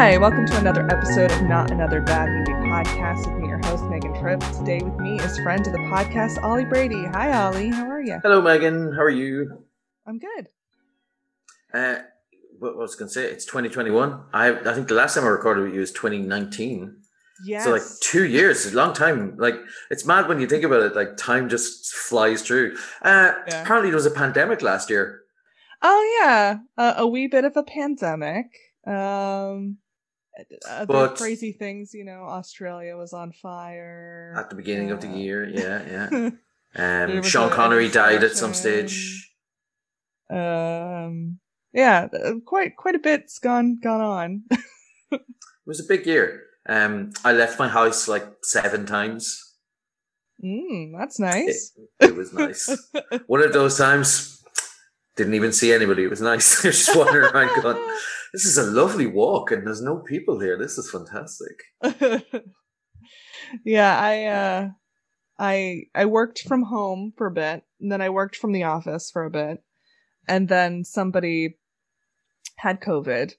Hi, welcome to another episode of Not Another Bad Movie podcast with me, your host, Megan Tripp. Today with me is friend of the podcast, Ollie Brady. Hi, Ollie. How are you? Hello, Megan. How are you? I'm good. Uh, what was going to say? It's 2021. I I think the last time I recorded with you was 2019. Yes. So like two years, is a long time. Like it's mad when you think about it. Like time just flies through. Uh, Yeah. Apparently, there was a pandemic last year. oh yeah, uh, a wee bit of a pandemic. Um, other But- crazy things, you know. Australia was on fire At the beginning of the year, yeah, yeah. Um, Sean Connery died at some stage. um, yeah, uh, quite quite a bit's gone gone on. It was a big year. Um, I left my house like seven times. Mm, that's nice. It was nice. One of those times, didn't even see anybody. It was nice. just wandering around going, this is a lovely walk and there's no people here. This is fantastic. yeah, I uh I I worked from home for a bit, and then I worked from the office for a bit, and then somebody had COVID.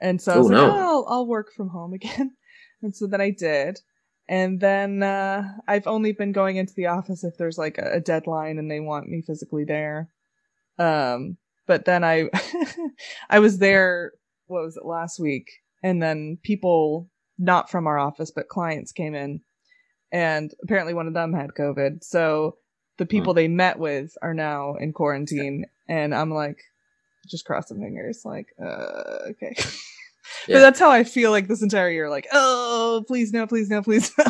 And so I was Oh, like, no. oh, I'll, I'll work from home again. And so then I did. And then uh, I've only been going into the office if there's like a, a deadline and they want me physically there. Um, but then I, I was there. What was it last week? And then people not from our office, but clients came in, and apparently one of them had COVID. So the people they met with are now in quarantine, and I'm like, just crossing fingers, like, uh, okay. Yeah. But that's how I feel like this entire year. Like, oh, please no, please no, please no.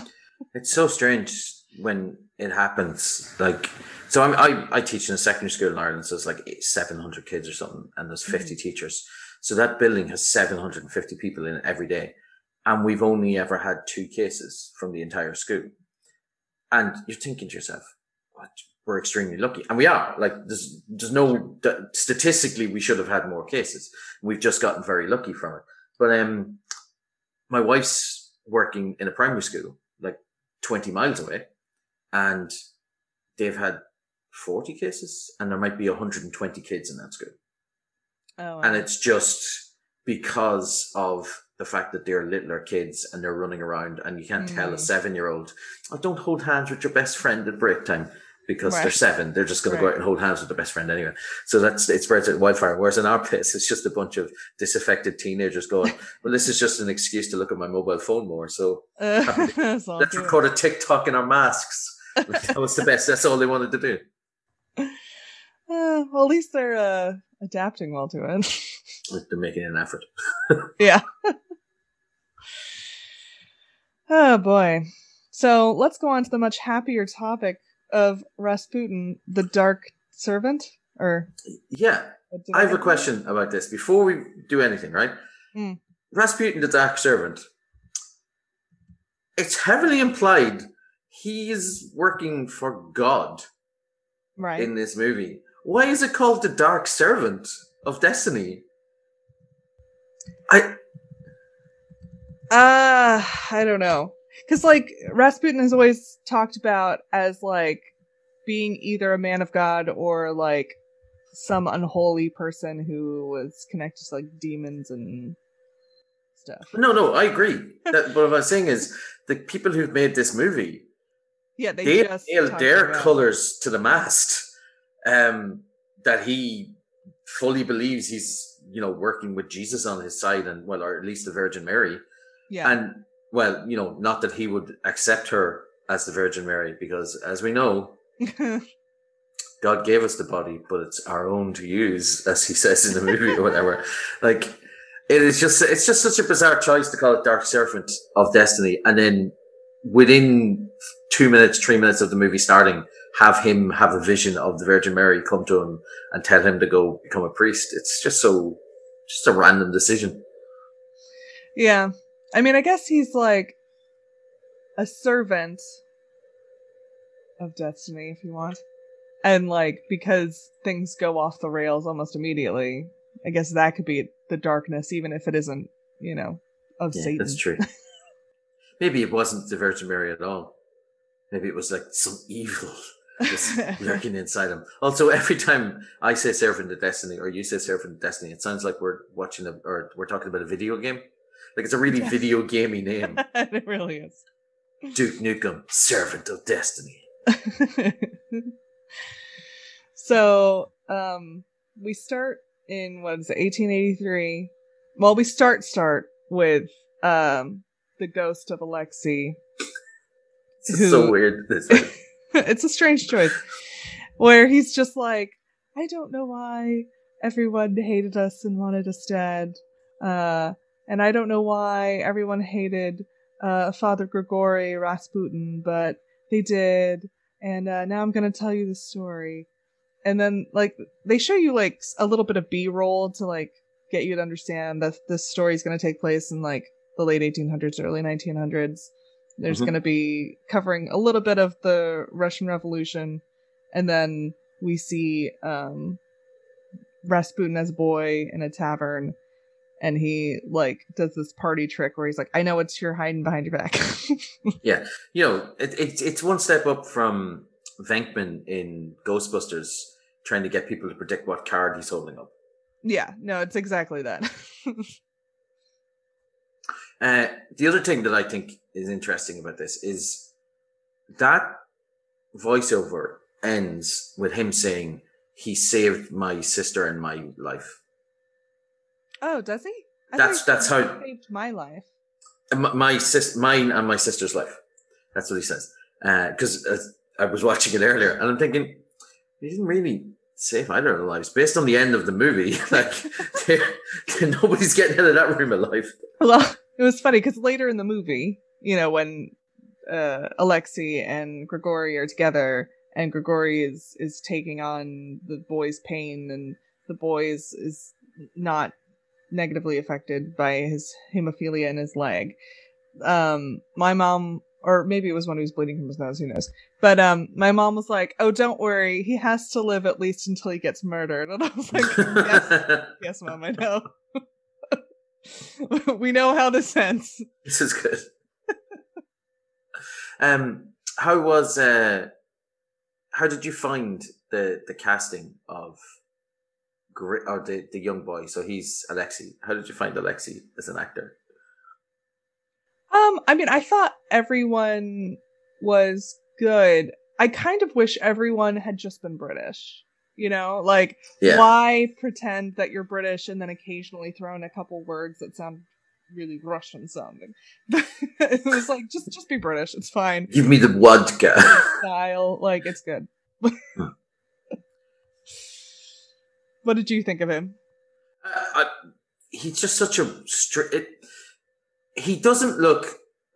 It's so strange when it happens. Like, so I'm, I, I teach in a secondary school in Ireland, so it's like 700 kids or something, and there's 50 teachers. So that building has 750 people in it every day. And we've only ever had two cases from the entire school. And you're thinking to yourself, what? We're extremely lucky. And we are. Like, there's, there's no, statistically, we should have had more cases. We've just gotten very lucky from it. But, um, my wife's working in a primary school, like 20 miles away, and they've had 40 cases, and there might be 120 kids in that school. Oh, And it's just because of the fact that they're littler kids and they're running around, and you can't tell a Mm. seven year old, oh, don't hold hands with your best friend at break time. Because they're seven, they're just going to go out and hold hands with their best friend anyway. So that's it spreads like wildfire. Whereas in our place, it's just a bunch of disaffected teenagers going, "Well, this is just an excuse to look at my mobile phone more." So uh, let's it. record a TikTok in our masks. That was the best. That's all they wanted to do. Uh, well, at least they're uh, adapting well to it. They're making an effort. yeah. oh boy. So let's go on to the much happier topic of Rasputin, the Dark Servant. Or Yeah, I have a question about this before we do anything. Right, Mm. Rasputin, the Dark Servant. It's heavily implied he is working for God Right. in this movie. Why is it called the Dark Servant of Destiny? I Uh, I don't know. Because, like, Rasputin is always talked about as, like, being either a man of God or, like, some unholy person who was connected to, like, demons and stuff. no, no, I agree. That, what I'm saying is the people who've made this movie Yeah, they, they just. nailed their about- colors to the mast. Um, that he fully believes he's you know working with Jesus on his side, and well, or at least the Virgin Mary, Yeah. and well, you know, not that he would accept her as the Virgin Mary, because as we know, God gave us the body, but it's our own to use, as he says in the movie or whatever. Like it is just it's just such a bizarre choice to call it Dark Servant of Destiny, and then within two minutes, three minutes of the movie starting, have him have a vision of the Virgin Mary come to him and tell him to go become a priest. It's just so just a random decision. Yeah. I mean, I guess he's like a servant of destiny, if you want. And like, because things go off the rails almost immediately, I guess that could be the darkness, even if it isn't, you know, of Yeah, Satan. that's true. Maybe it wasn't the Virgin Mary at all. Maybe it was like some evil just lurking inside him. Also, every time I say Servant of Destiny or you say Servant of Destiny, it sounds like we're watching a, or we're talking about a video game. Like it's a really Yeah. video gamey name. it really is. Duke Nukem, servant of destiny. so um we start in what is it 1883 well we start start with um the ghost of alexei This is so weird. This it's a strange choice where he's just like i don't know why everyone hated us and wanted us dead uh and i don't know why everyone hated uh father grigori rasputin but they did and uh, now i'm gonna tell you the story and then like they show you like a little bit of b-roll to like get you to understand that this story is going to take place in like the late 1800s early 1900s there's Mhm. going to be covering a little bit of the russian revolution and then we see um rasputin as a boy in a tavern and he like does this party trick where he's like i know it's you're hiding behind your back yeah, you know, it, it's it's one step up from Venkman in Ghostbusters trying to get people to predict what card he's holding up. yeah no it's exactly that Uh, the other thing that I think is interesting about this is that voiceover ends with him saying, "He saved my sister and my life." Oh, does he? I That's- he that's he how- saved my life. Uh, My, my sis, mine and my sister's life. That's what he says. Because uh, I was watching it earlier, and I'm thinking he didn't really save either of their lives. Based on the end of the movie, like they're- nobody's getting out of that room alive. Well, it was funny because later in the movie, you know, when uh, Alexei and Grigori are together, and Grigori is is taking on the boy's pain, and the boy is is not negatively affected by his hemophilia in his leg. Um, my mom, or maybe it was when he was bleeding from his nose, who knows? But um, my mom was like, "Oh, don't worry, he has to live at least until he gets murdered," and I was like, "Yes, yes, mom, I know." we know how this ends. This is good. um, how was uh, how did you find the the casting of or the the young boy? So he's Alexei. How did you find Alexei as an actor? Um, I mean, I thought everyone was good. I kind of wish everyone had just been British. You know, like Yeah, why pretend that you're British and then occasionally throw in a couple words that sound really Russian sounding? it was like just just be British. It's fine. give me the vodka. Style, like it's good. what did you think of him? I, I, he's just such a strict. He doesn't look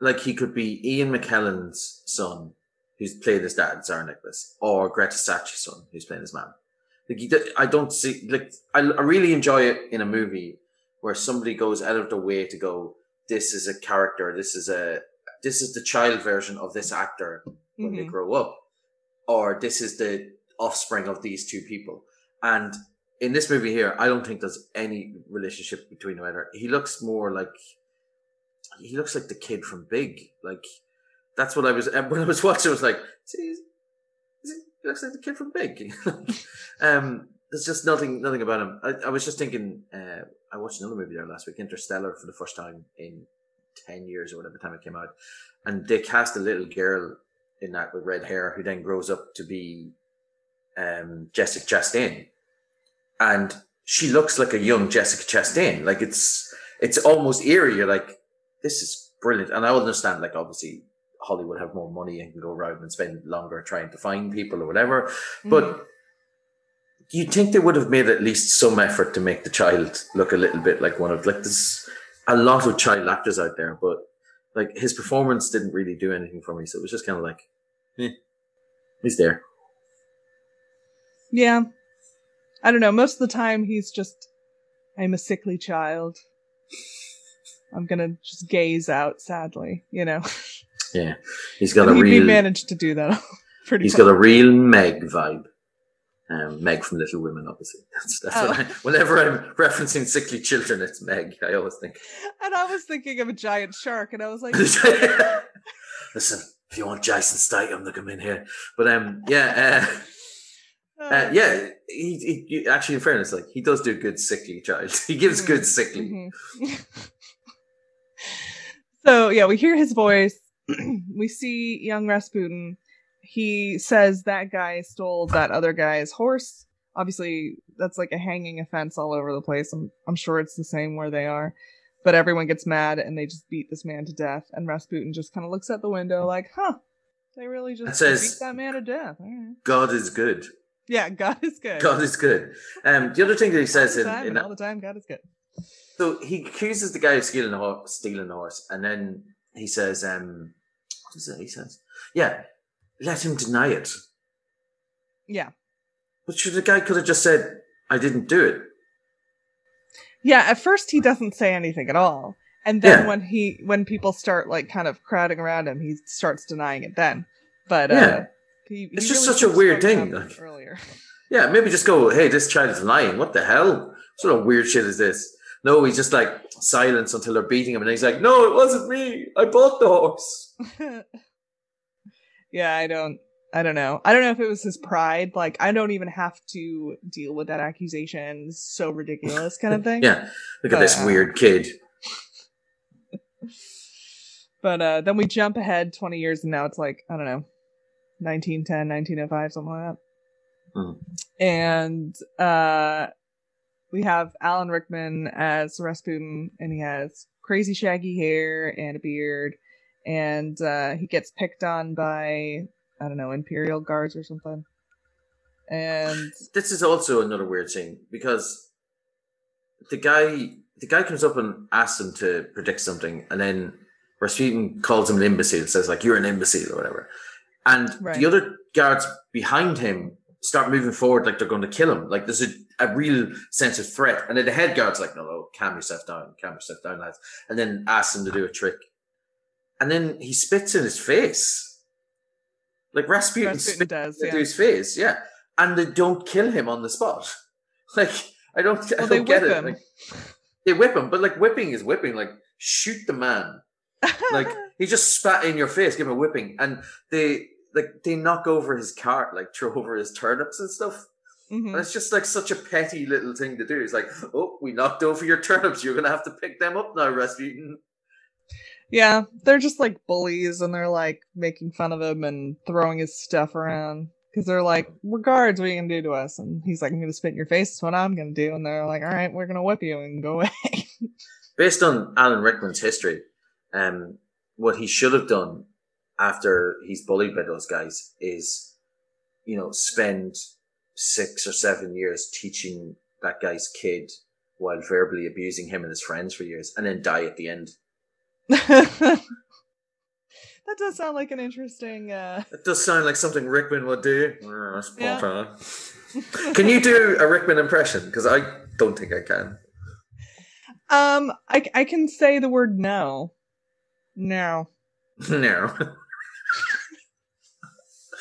like he could be Ian McKellen's son, who's played his dad, Tsar Nicholas, or Greta Scacchi's son, who's playing his man. Like I don't see like I, I really enjoy it in a movie where somebody goes out of the way to go. This is a character. This is a this is the child version of this actor when they Mhm. grow up, or this is the offspring of these two people. And in this movie here, I don't think there's any relationship between them either. He looks more like he looks like the kid from Big. Like that's what I was when I was watching. I was like, looks like the kid from Big. um, there's just nothing, nothing about him. I, I was just thinking. Uh, I watched another movie there last week, Interstellar, for the first time in ten years or whatever time it came out, and they cast a little girl in that with red hair who then grows up to be um, Jessica Chastain, and she looks like a young Jessica Chastain. Like it's it's almost eerie. You're like, this is brilliant, and I understand. Like obviously, Hollywood have more money and can go around and spend longer trying to find people or whatever. Mhm. But you'd think they would have made at least some effort to make the child look a little bit like one of like there's a lot of child actors out there, but like his performance didn't really do anything for me. So it was just kind of like, eh, he's there. Yeah. I don't know. Most of the time, he's just, I'm a sickly child. I'm gonna just gaze out sadly, you know. Yeah, he's got And a he, he real. managed to do that pretty He's well. got a real Meg vibe. Um, Meg from Little Women, obviously. That's that's what Oh. I, whenever I'm referencing sickly children, it's Meg. I always think. And I was thinking of a giant shark, and I was like, Listen, if you want Jason Statham to come in here, but um, yeah, uh, oh, uh, yeah. He, he, actually, in fairness, like he does do good sickly child. He gives good sickly. mhm. So yeah, we hear his voice. we see young Rasputin. He says that guy stole that other guy's horse. Obviously, that's like a hanging offense all over the place. I'm I'm sure it's the same where they are. But everyone gets mad and they just beat this man to death. And Rasputin just kind of looks out the window like, huh, they really just It says- beat that man to death. Right. God is good. Yeah, God is good. God is good. Um, the other thing that he says in, in and all the time, God is good. so he accuses the guy of stealing the horse, stealing the horse, and then he says, um, "What is it?" He says, "Yeah, let him deny it." Yeah. But sure, the guy could have just said, "I didn't do it." Yeah, at first he doesn't say anything at all. And then Yeah. when he when people start like kind of crowding around him, he starts denying it then. But uh Yeah. he, It's he just really such a weird thing, like- earlier. Yeah, maybe just go, "Hey, this child is lying. What the hell? What sort of weird shit is this?" No, he's just like silence until they're beating him, and he's like, "No, it wasn't me. I bought the horse." yeah, I don't I don't know. I don't know if it was his pride, like I don't even have to deal with that accusation. It's so ridiculous kind of thing. Yeah, look at this Uh, weird kid. But uh then we jump ahead 20 years and now it's like, I don't know, 1910, 1905, something like that. Mhm. And uh we have Alan Rickman as Rasputin and he has crazy shaggy hair and a beard and uh he gets picked on by I don't know, Imperial guards or something. And this is also another weird thing because the guy the guy comes up and asks him to predict something and then Rasputin calls him an imbecile, and says like you're an imbecile or whatever. And Right. the other guards behind him start moving forward like they're going to kill him. Like there's a, a real sense of threat. And then the head guard's like, no, no, calm yourself down, calm yourself down, lads. And then asks him to do a trick. And then he spits in his face. Like Rasputin, Rasputin spits does, into yeah. his face, yeah. And they don't kill him on the spot. Like I don't, I Well, they don't get it. Like, they whip him, but like whipping is whipping. Like shoot the man. Like he just spat in your face, give him a whipping, and they like they knock over his cart, like throw over his turnips and stuff. Mhm. And it's just like such a petty little thing to do. It's like, oh, we knocked over your turnips. You're gonna have to pick them up now, Rasputin. Yeah, they're just like bullies and they're like making fun of him and throwing his stuff around because they're like, "We're guards. What are you gonna do to us?" And he's like, "I'm gonna spit in your face. That's what I'm gonna do." And they're like, "All right, we're gonna whip you and go away." Based on Alan Rickman's history, um, what he should have done after he's bullied by those guys is, you know, spend six or seven years teaching that guy's kid while verbally abusing him and his friends for years, and then die at the end. that does sound like an interesting. uh It does sound like something Rickman would do. Uh, Yeah. Can you do a Rickman impression? Because I don't think I can. Um, I I can say the word no. No. No.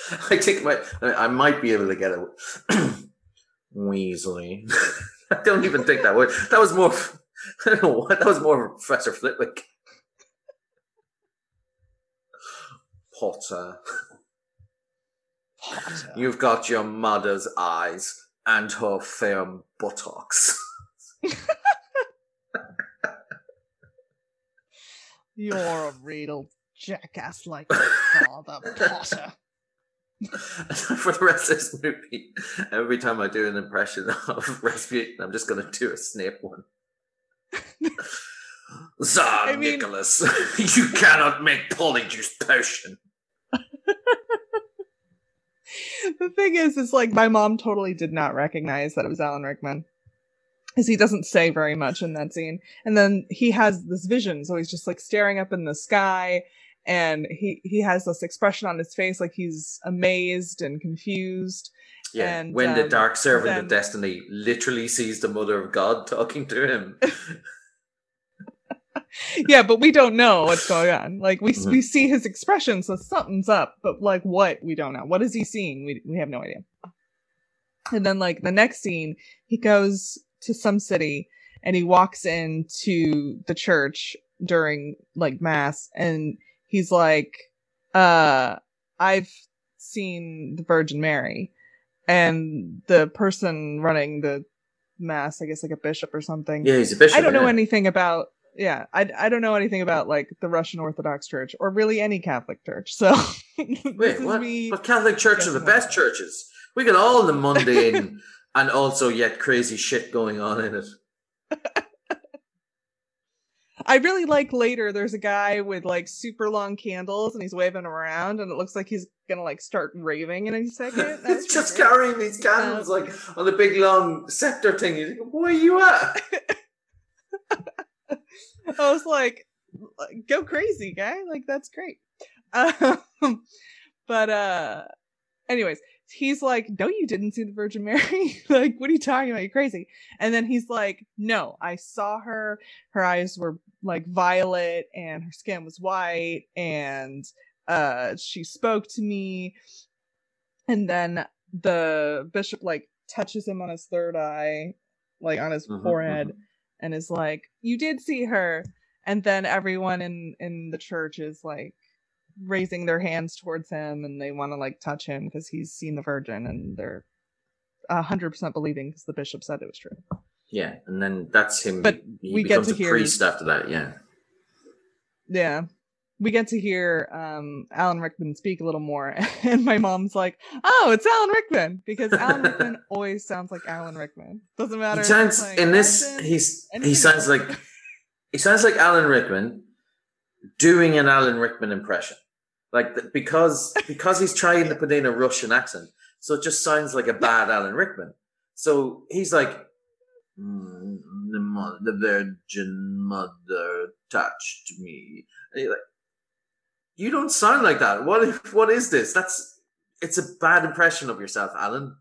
I think my I might be able to get it. Weasley. I don't even think that would. That was more. I don't know what. That was more of Professor Flitwick. Potter, you've got your mother's eyes and her firm buttocks. You're a real jackass like your father, Potter. For the rest of this movie, every time I do an impression of Rasputin, I'm just going to do a Snape one. Tsar I mean- Nicholas, you cannot make polyjuice potion. the thing is, is like my mom totally did not recognize that it was Alan Rickman. Because he doesn't say very much in that scene. And then he has this vision, so he's just like staring up in the sky, and he he has this expression on his face like he's amazed and confused. Yeah, And, when the um, dark servant then- of destiny literally sees the mother of God talking to him. yeah, but we don't know what's going on. Like we Mhm. we see his expression, so something's up. But like what we don't know. What is he seeing? We we have no idea. And then like the next scene, he goes to some city and he walks into the church during like mass, and he's like, "Uh, I've seen the Virgin Mary," and the person running the mass, I guess like a bishop or something. yeah, he's a bishop. I don't know yeah. anything about yeah, I, I don't know anything about like the Russian Orthodox Church or really any Catholic church. So Wait, what? But Catholic Church are the best churches. We got all the mundane and also yet crazy shit going on in it. I really like later there's a guy with like super long candles and he's waving them around and it looks like he's gonna like start raving in a second. He's just great. carrying these candles like on a big long scepter thing. He's like, where are you at? I was like, go crazy, guy. Like that's great. Um, but uh anyways, he's like, No, you didn't see the Virgin Mary. like, what are you talking about? You're crazy. And then he's like, No, I saw her. Her eyes were like violet and her skin was white and uh she spoke to me. And then the bishop like touches him on his third eye, like on his mm-hmm, forehead, mm-hmm. and is like, You did see her. And then everyone in in the church is like raising their hands towards him and they want to like touch him because he's seen the virgin and they're a hundred percent believing because the bishop said it was true. Yeah, and then that's him. But he, we get to hear priest after that. Yeah, yeah, we get to hear um, Alan Rickman speak a little more, and my mom's like, "Oh, it's Alan Rickman," because Alan Rickman always sounds like Alan Rickman. Doesn't matter. He sounds in this. He's he sounds like he sounds like Alan Rickman doing an Alan Rickman impression like because because he's trying to put in a Russian accent, so it just sounds like a bad Alan Rickman. So he's like, mm, the, mother, the Virgin Mother touched me. like, you don't sound like that. What what is this? That's it's a bad impression of yourself, Alan.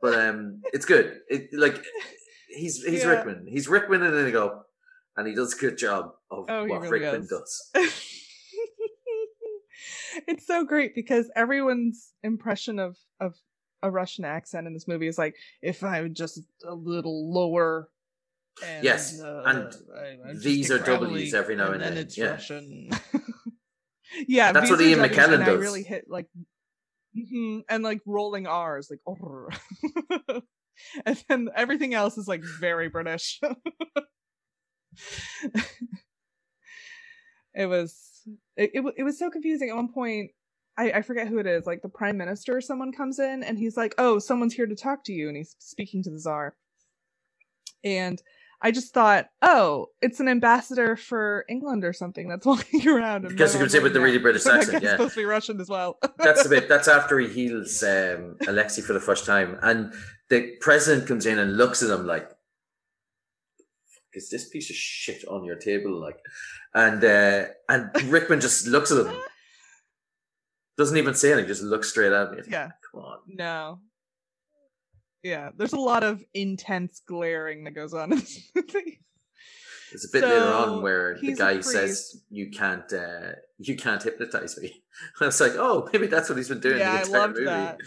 But um, it's good. It like he's he's yeah. Rickman. He's Rickman in Inigo, and he does a good job of oh, what really Rickman does. it's so great because everyone's impression of of a Russian accent in this movie is like if I'm just a little lower. And, yes, uh, and I, these are W's every now and, and then. It's yeah. Russian. yeah, that's what Ian McKellen does. I really hit like, mm-hmm, and like rolling R's, like oh, and then everything else is like very British. it was it, it, it was so confusing at one point I, I forget who it is like the prime minister someone comes in and he's like oh someone's here to talk to you and he's speaking to the czar and I just thought, oh, it's an ambassador for England or something that's walking around. Because you can say with the really British accent, yeah. supposed to be Russian as well. that's a bit. That's after he heals um, Alexei for the first time, and the president comes in and looks at him like, "Is this piece of shit on your table?" Like, and uh, and Rickman just looks at him, doesn't even say anything, just looks straight at me. Yeah, come on. No. Yeah, there's a lot of intense glaring that goes on in this movie. There's a bit so, later on where the guy says, "You can't, uh, you can't hypnotize me." I was like, "Oh, maybe that's what he's been doing." Yeah, I loved movie. that.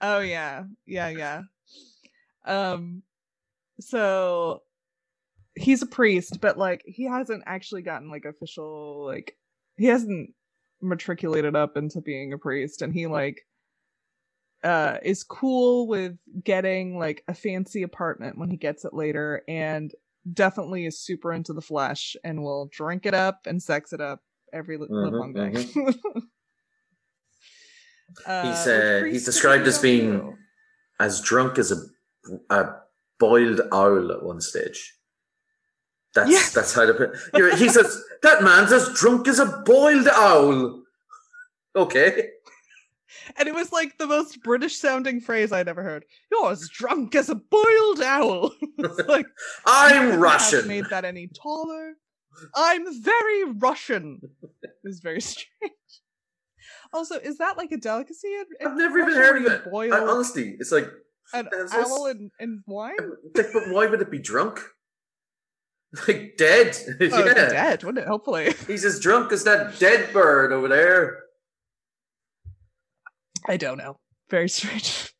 Oh yeah, yeah, yeah. Um, so he's a priest, but like he hasn't actually gotten like official like he hasn't matriculated up into being a priest and he like uh is cool with getting like a fancy apartment when he gets it later and definitely is super into the flesh and will drink it up and sex it up every mm-hmm, long day. Mm-hmm. uh, he's uh, he's described as being as drunk as a a boiled owl at one stage. That's yeah. that's how to put. He says that man's as drunk as a boiled owl. Okay. And it was like the most British sounding phrase I'd ever heard. You're as drunk as a boiled owl. like I'm Russian. Made that any taller? I'm very Russian. It was very strange. Also, is that like a delicacy? In, I've never even heard of it. Boil I, honestly, it's like an owl and, and wine. But why would it be drunk? Like dead. Oh, yeah. dead, wouldn't it? Hopefully. He's as drunk as that dead bird over there. I don't know. Very strange.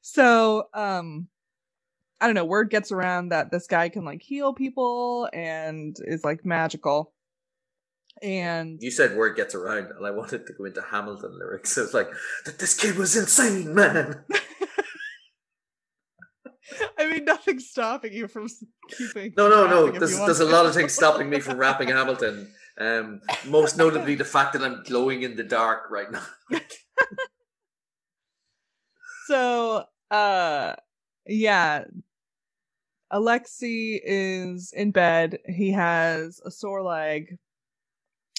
so, um, I don't know, word gets around that this guy can like heal people and is like magical. And you said word gets around, and I wanted to go into Hamilton lyrics. It's like that this kid was insane, man. I mean, nothing's stopping you from keeping. No, no, no. There's, there's a lot of things stopping me from rapping Hamilton. Um, most notably the fact that I'm glowing in the dark right now. so, uh, yeah, Alexei is in bed. He has a sore leg.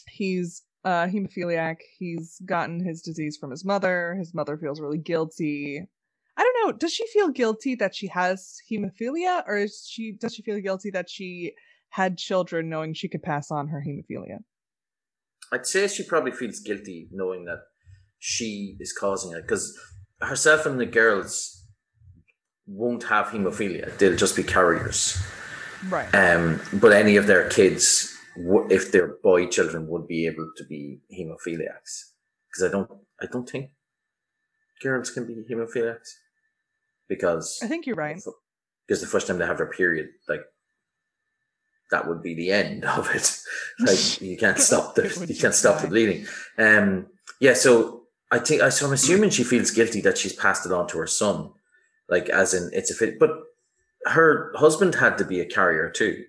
He's uh hemophiliac. He's gotten his disease from his mother. His mother feels really guilty. I don't know. Does she feel guilty that she has hemophilia, or is she does she feel guilty that she had children knowing she could pass on her hemophilia? I'd say she probably feels guilty knowing that she is causing it because herself and the girls won't have hemophilia; they'll just be carriers. Right. Um, but any of their kids, if they're boy children, would be able to be hemophiliacs. Because I don't, I don't think girls can be hemophiliacs. Because I think you're right. Because the first time they have their period, like that would be the end of it. like you can't stop the you can't stop the bleeding. Um, yeah. So I think I so. I'm assuming she feels guilty that she's passed it on to her son like as in it's a fit but her husband had to be a carrier too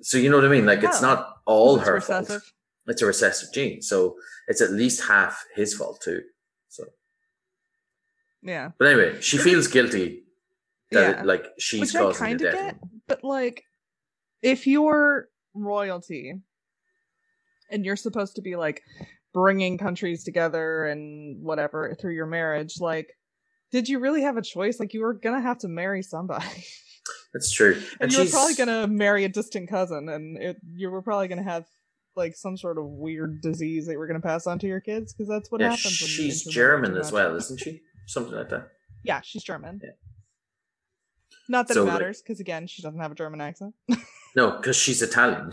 so you know what i mean like it's not all it's her recessive. fault it's a recessive gene so it's at least half his fault too yeah but anyway she feels guilty that yeah. it, like she's Which causing I the death get, but like if you're royalty and you're supposed to be like bringing countries together and whatever through your marriage like did you really have a choice? Like you were gonna have to marry somebody. That's true. and, and you were probably gonna marry a distant cousin, and it, you were probably gonna have like some sort of weird disease that you were gonna pass on to your kids because that's what yeah, happens. she's German as well, isn't she? Something like that. Yeah, she's German. Yeah. Not that so, it matters, because again, she doesn't have a German accent. no, because she's Italian.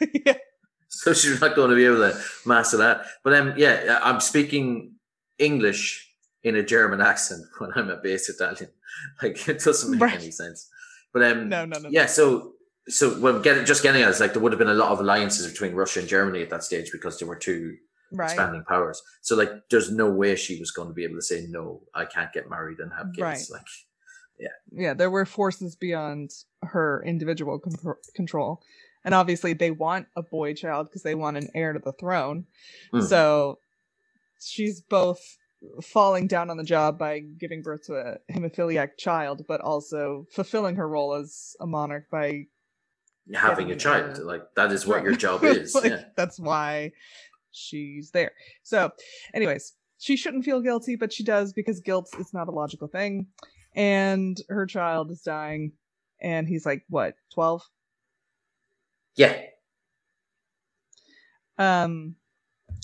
yeah. So she's not going to be able to master that. But um, yeah, I'm speaking English in a German accent when I'm a base Italian. Like it doesn't make right. any sense. But um, no, no, no. Yeah, so so when getting just getting at it, like there would have been a lot of alliances between Russia and Germany at that stage because there were two right. expanding powers. So like, there's no way she was going to be able to say no. I can't get married and have kids. Right. Like, yeah, yeah. There were forces beyond her individual com- control, and obviously they want a boy child because they want an heir to the throne. Mm. So she's both falling down on the job by giving birth to a hemophiliac child, but also fulfilling her role as a monarch by having a child. Like that is what right. your job is. like, yeah. That's why she's there. So, anyways, she shouldn't feel guilty, but she does because guilt is not a logical thing. And her child is dying, and he's like, what, 12? Yeah. Um,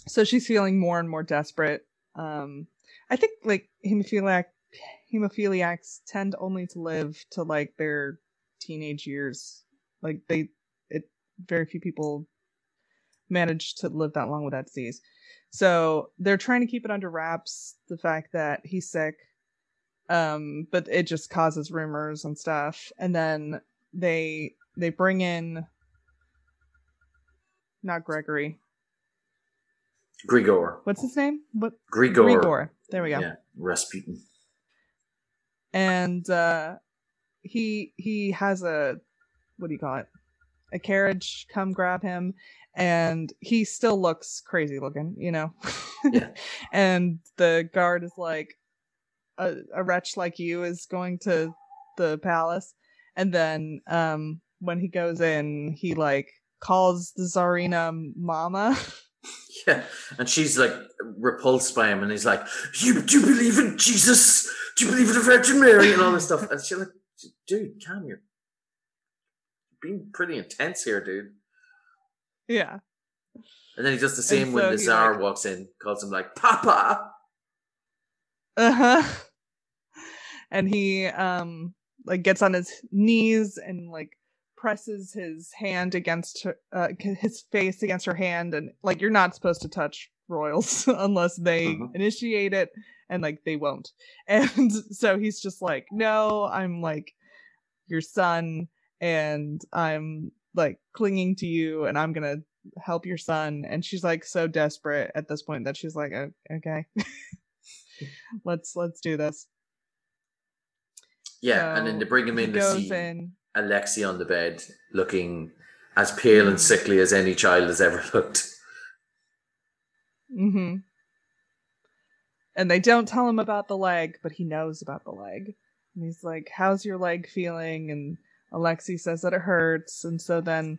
so she's feeling more and more desperate um, I think like hemophiliac hemophiliacs tend only to live to like their teenage years. Like they, it very few people manage to live that long with that disease. So they're trying to keep it under wraps. The fact that he's sick, um, but it just causes rumors and stuff. And then they they bring in not Gregory. Grigor. What's his name? What? Grigor. Grigor. There we go. Yeah, Rasputin. And uh, he he has a what do you call it? A carriage come grab him, and he still looks crazy looking, you know. Yeah. and the guard is like, a, a wretch like you is going to the palace, and then um when he goes in, he like calls the Tsarina mama. Yeah, and she's like repulsed by him, and he's like, "You do you believe in Jesus? Do you believe in the Virgin Mary and all this stuff?" And she's like, "Dude, calm your being pretty intense here, dude." Yeah. And then he does the same and when the Tsar like, walks in, calls him like Papa. Uh huh. And he um like gets on his knees and like presses his hand against her, uh, his face against her hand, and like you're not supposed to touch royals unless they uh-huh. initiate it, and like they won't. And so he's just like, no, I'm like your son, and I'm like clinging to you, and I'm gonna help your son. And she's like so desperate at this point that she's like, okay, let's let's do this. Yeah, and then they bring him in to see in. Alexi on the bed, looking as pale and sickly as any child has ever looked. Mm-hmm. And they don't tell him about the leg, but he knows about the leg. And he's like, How's your leg feeling? And Alexi says that it hurts. And so then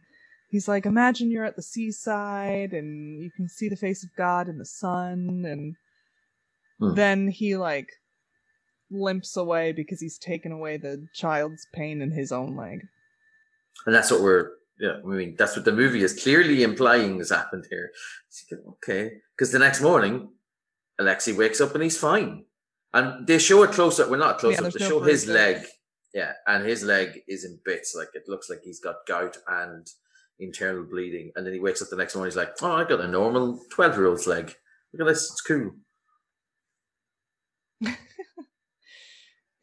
he's like, Imagine you're at the seaside and you can see the face of God in the sun. And Hmm. then he like limps away because he's taken away the child's pain in his own leg. And that's what we're, yeah, I mean, that's what the movie is clearly implying has happened here. Okay. Because the next morning, Alexi wakes up and he's fine. And they show it close up. We're well, not close Yeah, up. They no show his bruises. leg. Yeah. And his leg is in bits. Like it looks like he's got gout and internal bleeding. And then he wakes up the next morning. He's like, oh, I got a normal 12 year old's leg. Look at this. It's cool.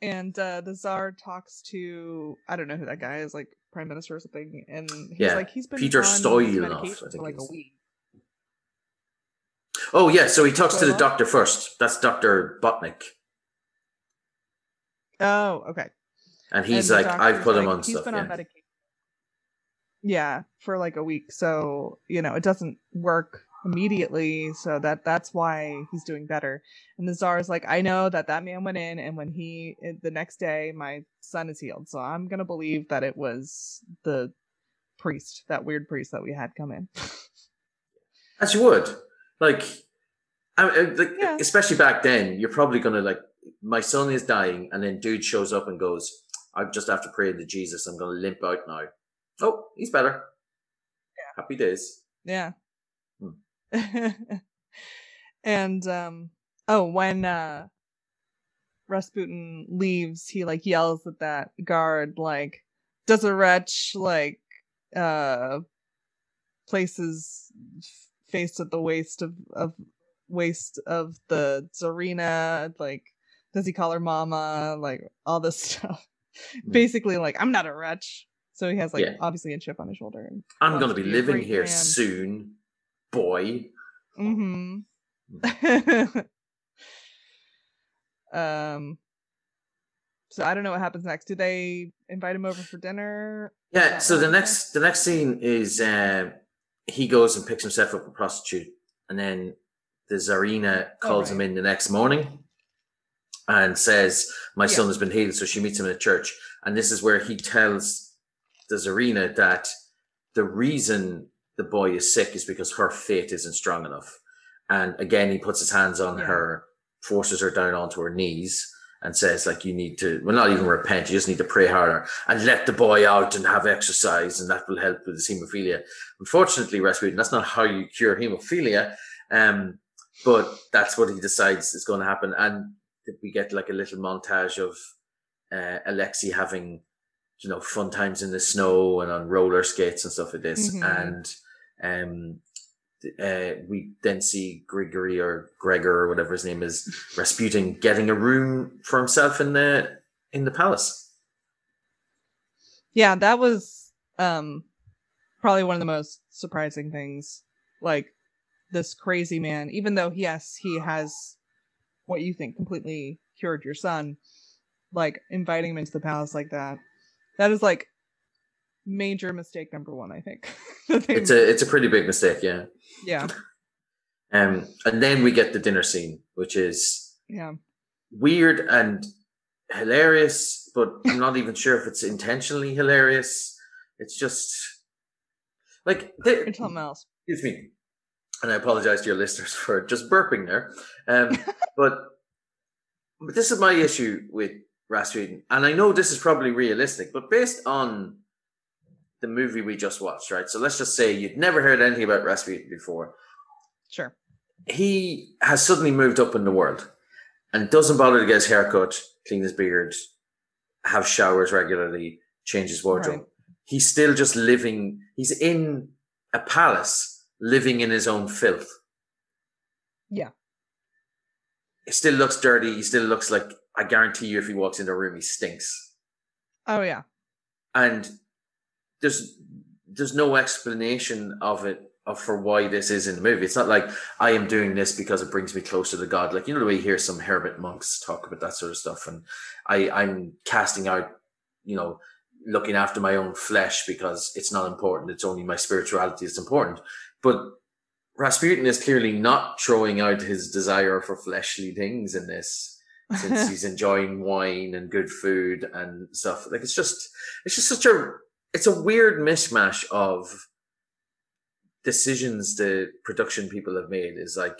and uh the czar talks to I don't know who that guy is, like prime minister or something, and he's Yeah, like he's been Peter Stoyanov, medication I think for like a week. Oh, yeah. So he talks to the doctor first. That's Dr. Botkin. Oh, okay. And he's And like, I've put him like, on He's stuff. been yeah. on medication. Yeah, for like a week, so you know it doesn't work immediately. So that that's why he's doing better. And the czar is like, I know that that man went in, and when he the next day, my son is healed. So I'm gonna believe that it was the priest, that weird priest that we had come in. As you would, like, I, I- like Yeah. especially back then, you're probably gonna like, my son is dying, and then dude shows up and goes, "I just have to pray to Jesus. I'm gonna limp out now." Oh, he's better. Yeah. Happy days. Yeah. Hmm. and um oh when uh Rasputin leaves, he like yells at that guard like does a wretch like uh places f- face at the waist of of waist of the Tsarina like does he call her mama like all this stuff. Basically like i'm not a wretch so he has like Yeah. obviously a chip on his shoulder and I'm gonna to be living here man. soon, boy. Mm-hmm. um. So I don't know what happens next. Do they invite him over for dinner? Yeah. So the next, the next scene is uh, he goes and picks himself up a prostitute, and then the Tsarina Oh, calls him in the next morning and says, "My Yeah. son has been healed." So she meets him in a church, and this is where he tells the Tsarina that the reason the boy is sick is because her faith isn't strong enough. And again, he puts his hands on Yeah. her, forces her down onto her knees, and says, like, you need to, well, not even repent, you just need to pray harder and let the boy out and have exercise, and that will help with his hemophilia. Unfortunately, Rasputin, that's not how you cure hemophilia. Um, but that's what he decides is going to happen. And we get like a little montage of uh, Alexi having, you know, fun times in the snow and on roller skates and stuff like this. Mhm. And um, uh, we then see Grigory or Gregor or whatever his name is, Rasputin getting a room for himself in the in the palace. Yeah, that was um probably one of the most surprising things. Like this crazy man, even though yes, he has what you think completely cured your son, like inviting him into the palace like that. That is like major mistake number one, I think. It's a it's a pretty big mistake, yeah. yeah, Um, and then we get the dinner scene, which is yeah. weird and hilarious, but I'm not even sure if it's intentionally hilarious. It's just like It's something else. excuse me, and I apologize to your listeners for just burping there. Um, but, but this is my issue with Rasputin, and I know this is probably realistic, but based on the movie we just watched, right? So let's just say you'd never heard anything about Rasputin before. Sure. He has suddenly moved up in the world and doesn't bother to get his hair cut, clean his beard, have showers regularly, change his wardrobe. Right. He's still just living, he's in a palace living in his own filth. Yeah. He still looks dirty. He still looks like, I guarantee you, if he walks into a room, he stinks. Oh yeah. And there's, there's no explanation of it of for why this is in the movie. It's not like I am doing this because it brings me closer to God. Like you know the way you hear some hermit monks talk about that sort of stuff, and I I'm casting out, you know, looking after my own flesh because it's not important. It's only my spirituality that's important. But Rasputin is clearly not throwing out his desire for fleshly things in this since he's enjoying wine and good food and stuff. Like it's just it's just such a it's a weird mishmash of decisions the production people have made is like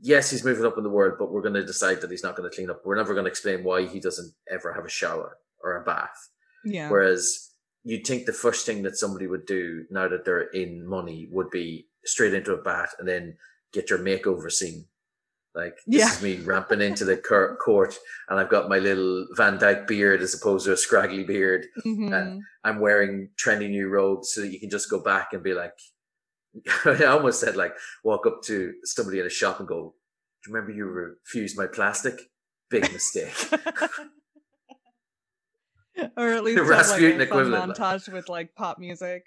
yes he's moving up in the world but we're going to decide that he's not going to clean up we're never going to explain why he doesn't ever have a shower or a bath Yeah. whereas you'd think the first thing that somebody would do now that they're in money would be straight into a bat and then get your makeover scene like this Yeah. is me ramping into the court and i've got my little van dyke beard as opposed to a scraggly beard Mhm. I'm wearing trendy new robes so that you can just go back and be like, I almost said like, walk up to somebody in a shop and go, do you remember you refused my plastic? Big mistake. or at least The like, Rasputin fun equivalent, montage with like pop music.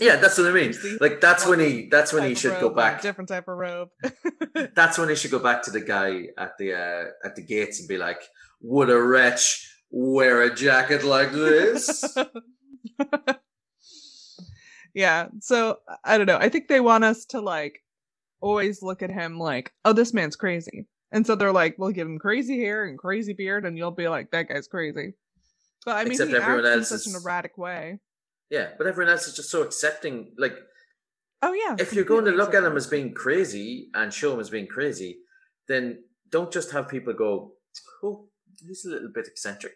yeah, that's what I mean. Like that's when he, that's when he should go back. Different type of robe. That's when he should go back to the guy at the, uh, at the gates and be like, would a wretch wear a jacket like this? yeah. So I don't know. I think they want us to like always look at him like, oh, this man's crazy. And so they're like, we'll give him crazy hair and crazy beard, and you'll be like, that guy's crazy. But I mean, Except everyone acts in else such an erratic way. yeah, but everyone else is just so accepting. Like Oh yeah. if you're going to look at him as being crazy and show him as being crazy, then don't just have people go, "Oh, he's a little bit eccentric."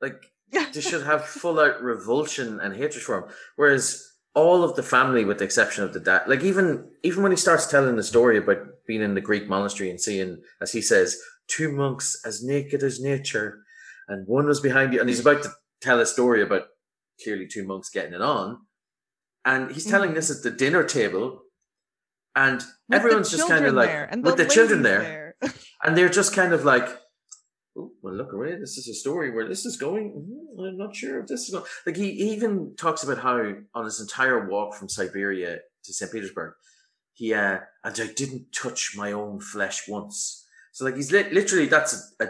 Like they should have full out revulsion and hatred for him. Whereas all of the family, with the exception of the dad, like even even when he starts telling the story about being in the Greek monastery and seeing, as he says, two monks as naked as nature, and one was behind you, and he's about to tell a story about clearly two monks getting it on, and he's telling this at the dinner table, and With everyone's just kind of like there, with the, children ladies there, and they're just kind of like, oh, well, look away. This is a story where this is going. Mhm, I'm not sure if this is going. Like he, he even talks about how on his entire walk from Siberia to St. Petersburg, he uh, and I didn't touch my own flesh once. So like he's li- literally that's a, a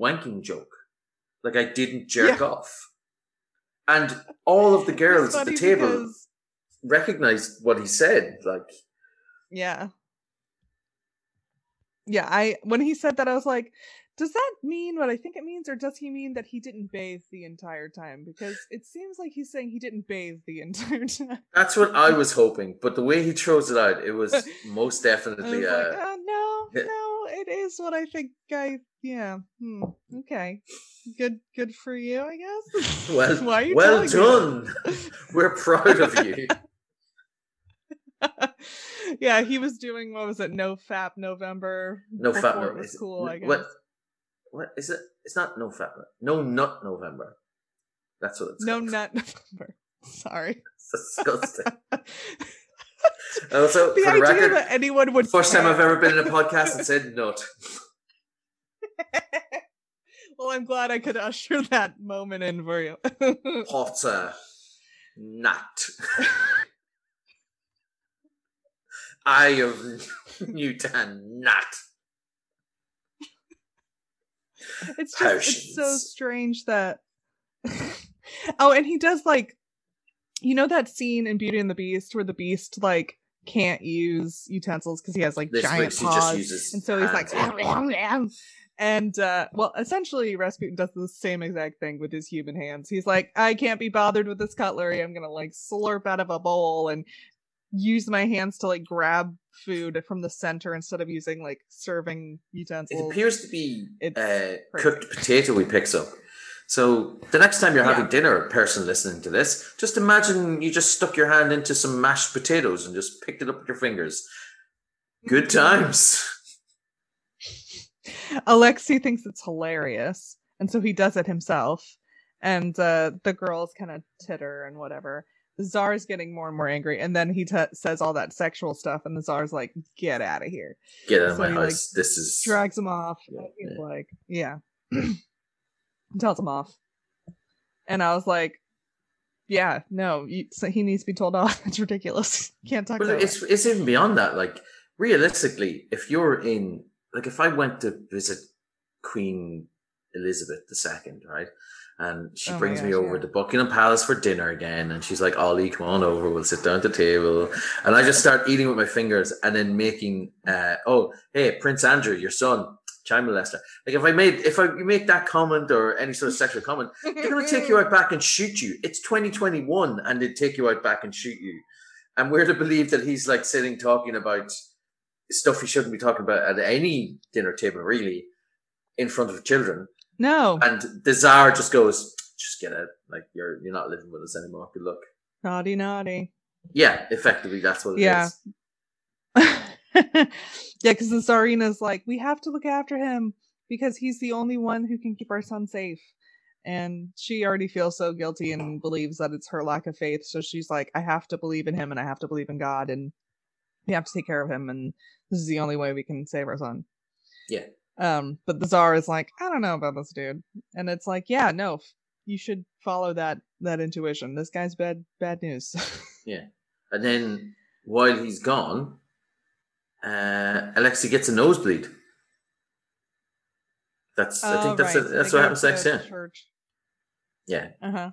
wanking joke. Like I didn't jerk off, and all of the girls at the table because- recognized what he said. Like Yeah. Yeah, I when he said that I was like, does that mean what I think it means or does he mean that he didn't bathe the entire time? Because it seems like he's saying he didn't bathe the entire time. that's what I was hoping, but the way he throws it out, it was most definitely. was Uh, like, oh no, no, it is what I think I yeah. Hmm. Okay. Good good for you, I guess. Well, Why you well done. We're proud of you. yeah, he was doing what was it? No Fap November. No Fap No, It was cool, I guess. What? What is it? It's not no Fap. No nut November. That's what it's No called. nut November. Sorry. It's disgusting. Also, the for the idea record, that anyone would first time I've ever been in a podcast and said nut. well, I'm glad I could usher that moment in for you. Potter. Nut. I of Newton. Nut. it's just it's so strange that oh and he does like you know that scene in beauty and the beast where the beast like can't use utensils because he has like This giant paws uses. and so he's like and uh well essentially rasputin does the same exact thing with his human hands he's like i can't be bothered with this cutlery i'm gonna like slurp out of a bowl and use my hands to like grab food from the center instead of using like serving utensils. It appears to be uh, cooked potato he picks up. So the next time you're Yeah. having dinner, a person listening to this, just imagine you just stuck your hand into some mashed potatoes and just picked it up with your fingers. Good times. Alexei thinks it's hilarious, and so he does it himself. And uh, the girls kind of titter and whatever. The czar's getting more and more angry, and then he t- says all that sexual stuff, and the czar's like, "Get out of here!" Get out of my he, house. like, this is Drags him off. Yeah, he's yeah. like, "Yeah," tells him off. And I was like, yeah, no, you, so he needs to be told off. It's ridiculous. Can't talk. But it's it's even beyond that. Like realistically, if you're in like if I went to visit Queen Elizabeth II, right? And she Oh brings me over yeah. to Buckingham Palace for dinner again. And she's like, Ollie, come on over. We'll sit down at the table. And I just start eating with my fingers and then making, uh, oh, hey, Prince Andrew, your son, child molester. Like if I made, if I you make that comment or any sort of sexual comment, they're going to take you out back and shoot you. It's 2021 and they'd take you out back and shoot you. And we're to believe that he's like sitting talking about stuff he shouldn't be talking about at any dinner table, really, in front of children. No, And the czar just goes, just get out. Like you're you're not living with us anymore. Good luck. naughty, naughty. Yeah, effectively that's what it is. Yeah. because the Tsarina's like, we have to look after him because he's the only one who can keep our son safe. And she already feels so guilty and believes that it's her lack of faith. So she's like, I have to believe in him and I have to believe in God and we have to take care of him. And this is the only way we can save our son. Yeah. Um, but the Tsar is like, I don't know about this dude. And it's like, yeah, no, f- you should follow that that intuition. This guy's bad bad news. Yeah. And then while he's gone, uh, Alexei gets a nosebleed. That's I think Oh, that's right, so that's they what happens next. Yeah, Church. yeah. Uh-huh.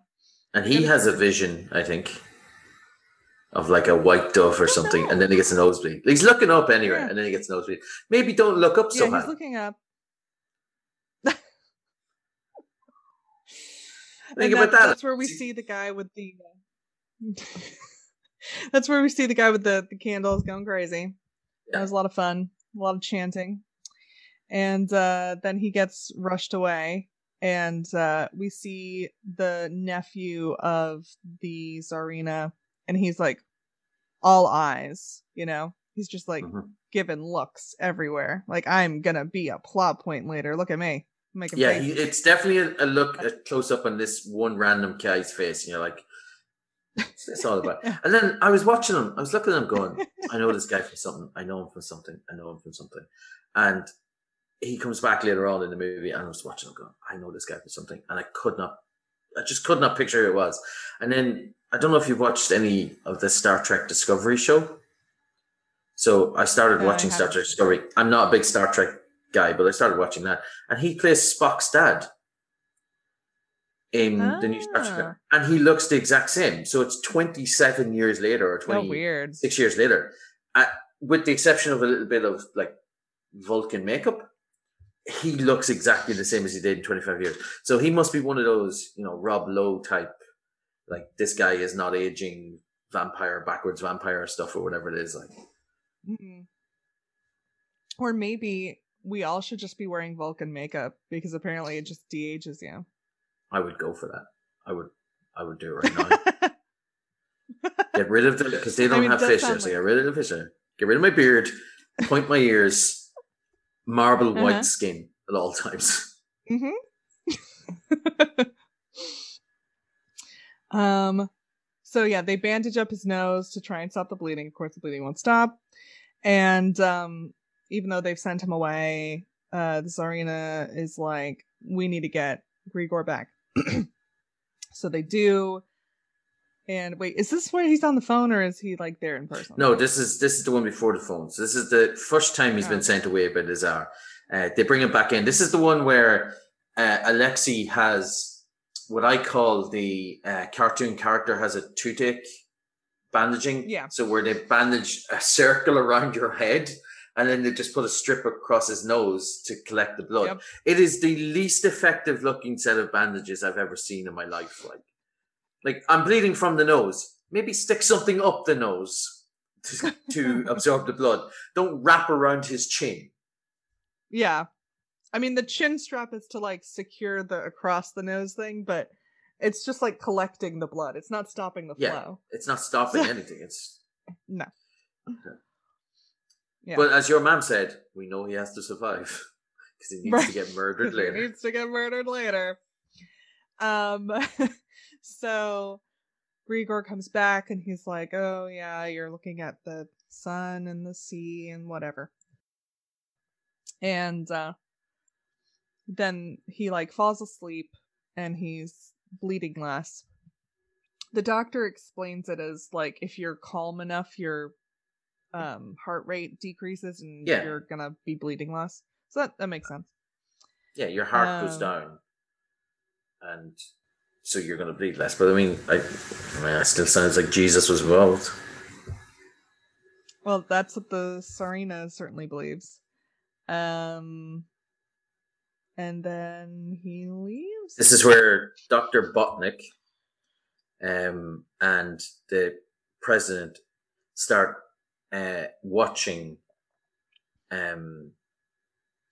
And he Yeah, has a vision, I think, of like a white dove or something, and then he gets a nosebleed. He's looking up anyway, Yeah. and then he gets a nosebleed. Maybe don't look up Yeah, so he's looking up. Think And about that- that. That's where we see the guy with the. uh, that's where we see the guy with the, the candles going crazy. That was a lot of fun, a lot of chanting, and uh, then he gets rushed away, and uh, we see the nephew of the Tsarina, and he's like all eyes, you know. He's just like Mhm. giving looks everywhere. Like I'm gonna be a plot point later. Look at me. I'm Yeah, it's definitely a, a look, a close up on this one random guy's face, and you're like, "What's this all about?" And then I was watching him. I was looking at him, going, "I know this guy from something. I know him from something. I know him from something." And he comes back later on in the movie, and I was watching him, going, "I know this guy from something," and I could not, I just could not picture who it was. And then I don't know if you've watched any of the Star Trek Discovery show. So I started No, I watching Star. Trek Discovery. I'm not a big Star Trek guy, but I started watching that, and he plays Spock's dad in the new Star Trek, and he looks the exact same. So it's 27 years later, or Oh, 26 weird. years later, uh, with the exception of a little bit of like Vulcan makeup. He looks exactly the same as he did in 25 years. So he must be one of those, you know, Rob Lowe type, like this guy is not aging vampire, backwards vampire stuff or whatever it is. Like, Mm-mm. Or maybe we all should just be wearing Vulcan makeup because apparently it just de-ages you. I would go for that. I would, I would do it right now. get rid of the because they don't mean, have does fish. sound So like- get rid of the fish. Get rid of my beard. Point my ears. Marble Uh-huh. white skin at all times. mm-hmm. um. So yeah, they bandage up his nose to try and stop the bleeding. Of course, the bleeding won't stop. And um, even though they've sent him away, uh, the Tsarina is like, "We need to get Grigor back." so they do. And wait, is this where he's on the phone, or is he like there in person? No, this is this is the one before the phones. This is the first time he's Oh. been sent away by the Tsar. Uh, they bring him back in. This is the one where uh, Alexei has what I call the uh, cartoon character has a toothache bandaging. Yeah. So where they bandage a circle around your head and then they just put a strip across his nose to collect the blood. Yep. It is the least effective looking set of bandages I've ever seen in my life. Like, like I'm bleeding from the nose. Maybe stick something up the nose to, to absorb the blood. Don't wrap around his chin. Yeah. I mean the chin strap is to like secure the across the nose thing, but it's just like collecting the blood. It's not stopping the Yeah. flow. It's not stopping anything. It's No. Yeah. but as your mom said, we know he has to survive because he needs Right. to get murdered later. he needs to get murdered later. Um so Grigor comes back and he's like, "Oh yeah, you're looking at the sun and the sea and whatever." And uh then he like falls asleep and he's bleeding less. the doctor explains it as like if you're calm enough, your um heart rate decreases and Yeah. you're gonna be bleeding less. So that, that makes sense. Yeah, your heart goes Um, down, and so you're going to bleed less. But I mean, I, I mean, it still sounds like Jesus was involved. Well, that's what the Tsarina certainly believes. Um and then he leaves. This is where Doctor Botkin, um, and the president start uh, watching. Um,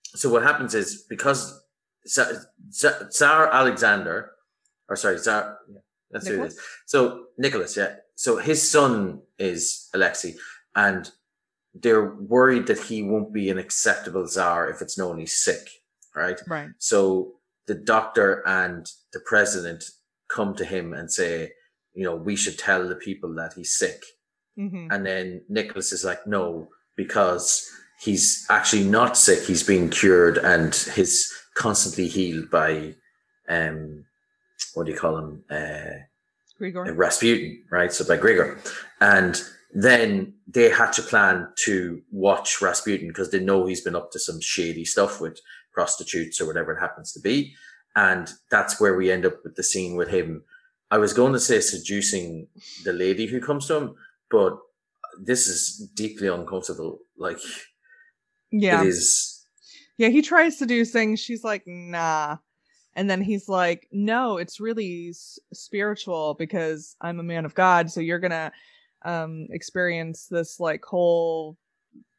so what happens is because Tsar Alexander, or sorry, Tsar, yeah, that's who it Nicholas? is. So Nicholas, yeah. So his son is Alexei, and they're worried that he won't be an acceptable czar if it's known he's sick, right? Right. So the doctor and the president come to him and say, you know, we should tell the people that he's sick. Hmm And then Nicholas is like, no, because he's actually not sick. He's being cured and he's constantly healed by, um, what do you call him? Uh, Grigor. Rasputin, right? So by Grigor. And then they had to plan to watch Rasputin because they know he's been up to some shady stuff with prostitutes or whatever it happens to be. And that's where we end up with the scene with him. I was going to say seducing the lady who comes to him, but this is deeply uncomfortable. Like yeah. it is. Yeah, he tries to do things. She's like, nah. And then he's like, no, it's really s- spiritual because I'm a man of God. So you're going to um, experience this like whole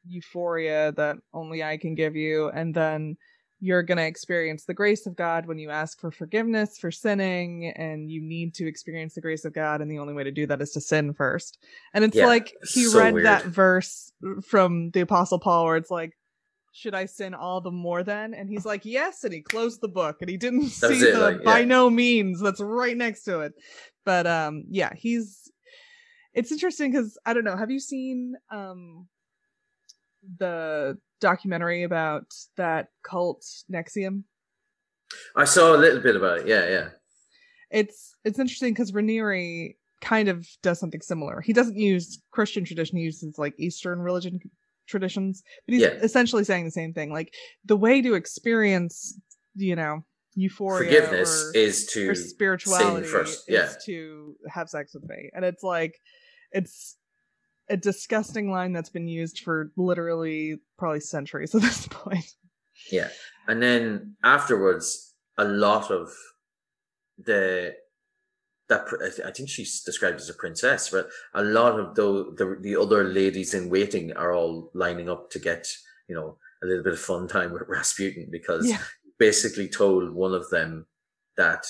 euphoria that only I can give you. And then you're going to experience the grace of God when you ask for forgiveness for sinning. And you need to experience the grace of God. And the only way to do that is to sin first. And it's Yeah, like he so read weird. that verse from the Apostle Paul where it's like, should I sin all the more then? And he's like, yes. And he closed the book and he didn't That see it, the like, by no means that's right next to it. But um, yeah, he's. It's interesting because I don't know. Have you seen um the documentary about that cult NXIVM? I saw a little bit about it. Yeah, yeah. It's it's interesting because Raniere kind of does something similar. He doesn't use Christian tradition; he uses like Eastern religion traditions, but he's Yeah. essentially saying the same thing. Like the way to experience, you know, euphoria Forgiveness or, is to or spirituality first, is yeah. to have sex with me, and it's like it's a disgusting line that's been used for literally probably centuries at this point. Yeah. And then afterwards, a lot of the that I think she's described as a princess, but a lot of the, the the other ladies in waiting are all lining up to get you know a little bit of fun time with Rasputin because Yeah. basically told one of them that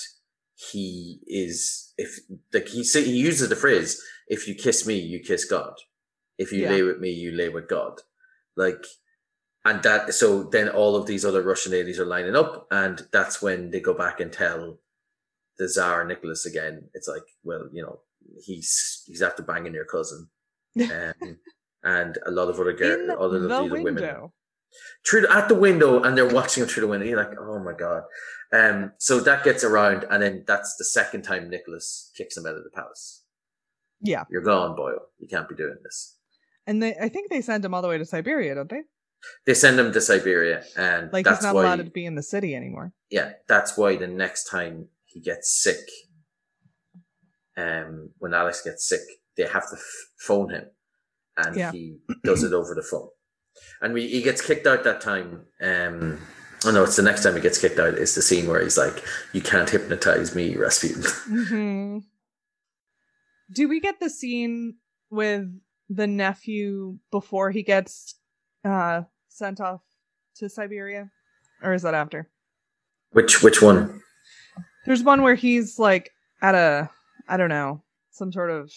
he is if like he he uses the phrase if you kiss me you kiss God if you Yeah. lay with me you lay with God like and that so then all of these other Russian ladies are lining up and that's when they go back and tell the Tsar Nicholas again it's like well you know he's he's after banging your cousin um, and a lot of other In girl, other the lovely women through the, at the window and they're watching him through the window. You're like, oh my god. Um, so that gets around, and then that's the second time Nicholas kicks him out of the palace. Yeah. You're gone, Boyle. You can't be doing this. And they, I think they send him all the way to Siberia, don't they? They send him to Siberia, and Like that's he's not why. allowed to be in the city anymore. Yeah, that's why the next time he gets sick, um, when Alex gets sick, they have to f- phone him, and Yeah. he does it over the phone. And we, he gets kicked out that time. Um, oh no, it's the next time he gets kicked out. It's the scene where he's like, "You can't hypnotize me, Rasputin." hmm Do we get the scene with the nephew before he gets uh sent off to Siberia? Or is that after? which which one? There's one where he's like at a I don't know, some sort of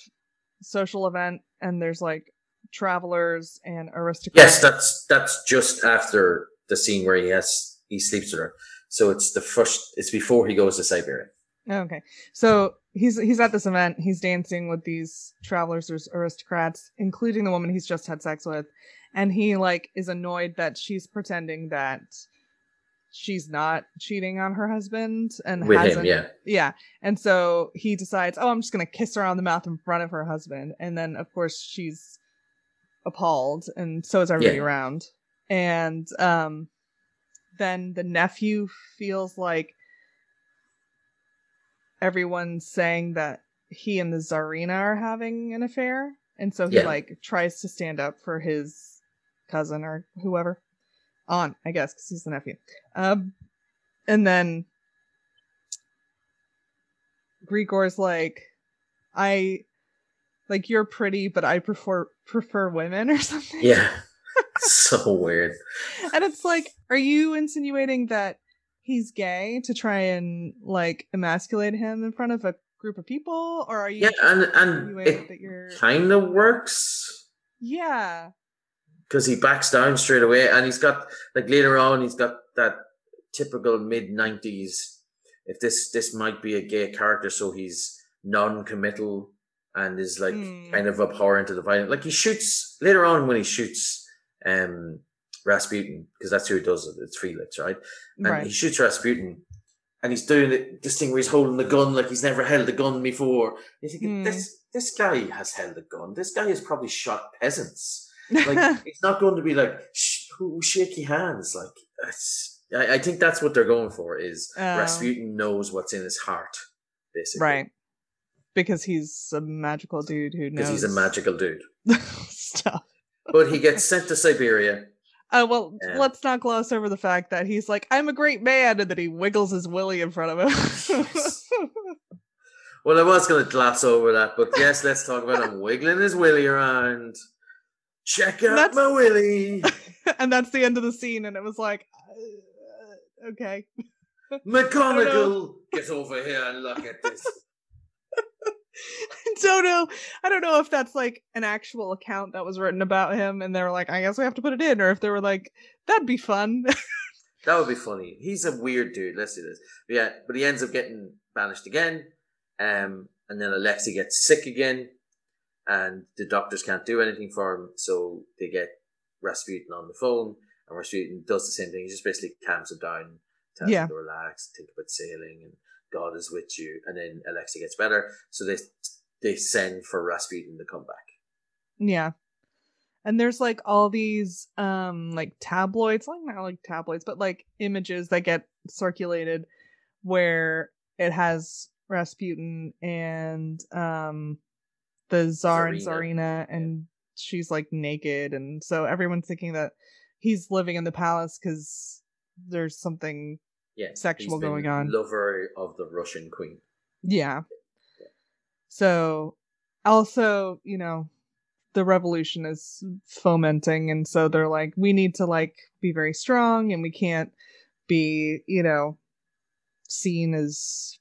social event and there's like travelers and aristocrats. Yes, that's that's just after the scene where he has he sleeps with her. So it's the first. It's before he goes to Siberia. Okay. So he's he's at this event. He's dancing with these travelers or aristocrats, including the woman he's just had sex with, and he like is annoyed that she's pretending that she's not cheating on her husband and with hasn't him, yeah. yeah. And so he decides, oh, I'm just going to kiss her on the mouth in front of her husband. And then, of course, she's appalled, and so is everybody Yeah. around. And um, then the nephew feels like everyone's saying that he and the Tsarina are having an affair. And so he, Yeah. like, tries to stand up for his cousin or whoever. Aunt, I guess, because he's the nephew. Um, and then Grigor's like, I like you're pretty, but I prefer prefer women or something. Yeah. so weird. And it's like, are you insinuating that he's gay to try and like emasculate him in front of a group of people? Or are you Yeah, and and it kind of works Yeah. because he backs down straight away, and he's got like later on, he's got that typical mid nineties. If this this might be a gay character, so he's non-committal and is like Hmm. kind of abhorrent to the violence. Like he shoots later on when he shoots um Rasputin because that's who he does it. It's Felix, right? And Right. he shoots Rasputin, and he's doing it, this thing where he's holding the gun like he's never held a gun before. You think Hmm. this this guy has held a gun. This guy has probably shot peasants. Like it's not going to be like sh- who- shaky hands. Like I, I think that's what they're going for. Is Oh. Rasputin knows what's in his heart, basically, right. Because he's a magical dude who knows Because he's a magical dude. stuff. But he gets sent to Siberia. Oh well, Yeah. let's not gloss over the fact that he's like, "I'm a great man," and that he wiggles his willy in front of him. Well, I was going to gloss over that, but yes, let's talk about him wiggling his willy around. Check out That's- my willy. and that's the end of the scene, and it was like, uh, okay. McGonagall, get over here and look at this. I don't know. I don't know if that's like an actual account that was written about him, and they were like, "I guess we have to put it in," or if they were like, "That'd be fun." That would be funny. He's a weird dude. Let's do this. But yeah, but he ends up getting banished again. Um, and then Alexei gets sick again, and the doctors can't do anything for him, so they get Rasputin on the phone, and Rasputin does the same thing. He just basically calms him down, tells Yeah. him to relax, think about sailing, and God is with you. And then Alexei gets better, so they they send for Rasputin to come back. yeah. And there's like all these um like tabloids, like not like tabloids, but like images that get circulated where it has Rasputin and um the Tsar and Tsarina. And she's like naked and so everyone's thinking that he's living in the palace cuz there's something Yeah, Sexual going on. Lover of the Russian queen. Yeah. So also, you know, the revolution is fomenting and so they're like we need to like be very strong and we can't be, you know, seen as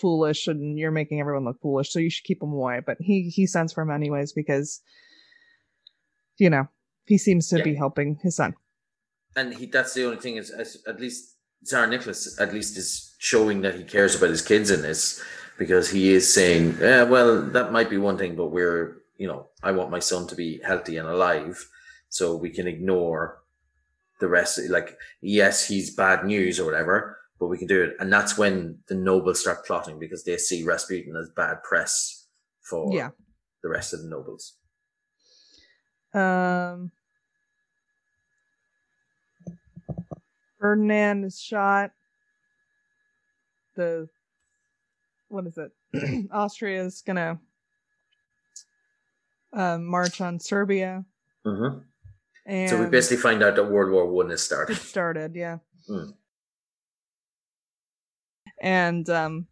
foolish and you're making everyone look foolish so you should keep him away but he he sends for him anyways because you know he seems to Yeah. be helping his son and he that's the only thing is as, at least Tsar Nicholas at least is showing that he cares about his kids in this because he is saying, yeah, well, that might be one thing, but we're you know, I want my son to be healthy and alive, so we can ignore the rest. Like, yes, he's bad news or whatever, but we can do it, and that's when the nobles start plotting because they see Rasputin as bad press for yeah the rest of the nobles. Um, Ferdinand is shot. The what is it? Austria is gonna um, march on Serbia, hmm and So we basically find out that World War One has started. it started, yeah. Mm. And um,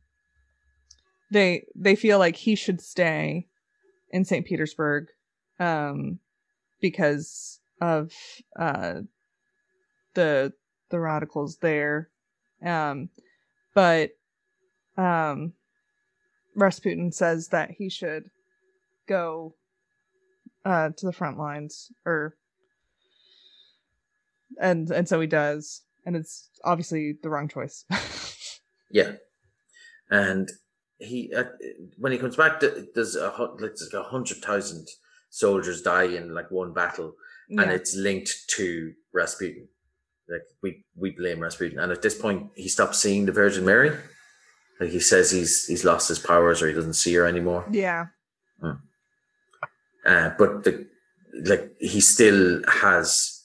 they they feel like he should stay in St. Petersburg, um, because of uh the the radicals there, um, but um, Rasputin says that he should go uh to the front lines or and and so he does. And it's obviously the wrong choice. Yeah, and he uh, when he comes back, there's a like there's like a hundred thousand soldiers die in like one battle, and yeah. it's linked to Rasputin. Like we we blame Rasputin, and at this point he stops seeing the Virgin Mary. Like he says he's he's lost his powers or he doesn't see her anymore. Yeah. Uh, but the like he still has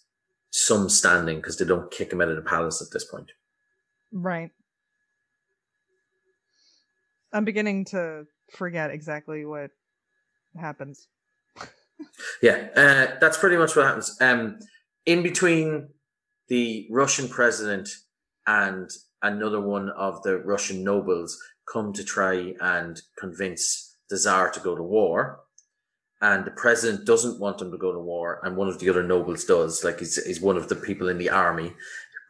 some standing because they don't kick him out of the palace at this point. Right. I'm beginning to forget exactly what happens. Yeah, uh, that's pretty much what happens. Um, in between the Russian president and another one of the Russian nobles come to try and convince the Tsar to go to war. And the president doesn't want him to go to war, and one of the other nobles does. Like he's, he's one of the people in the army,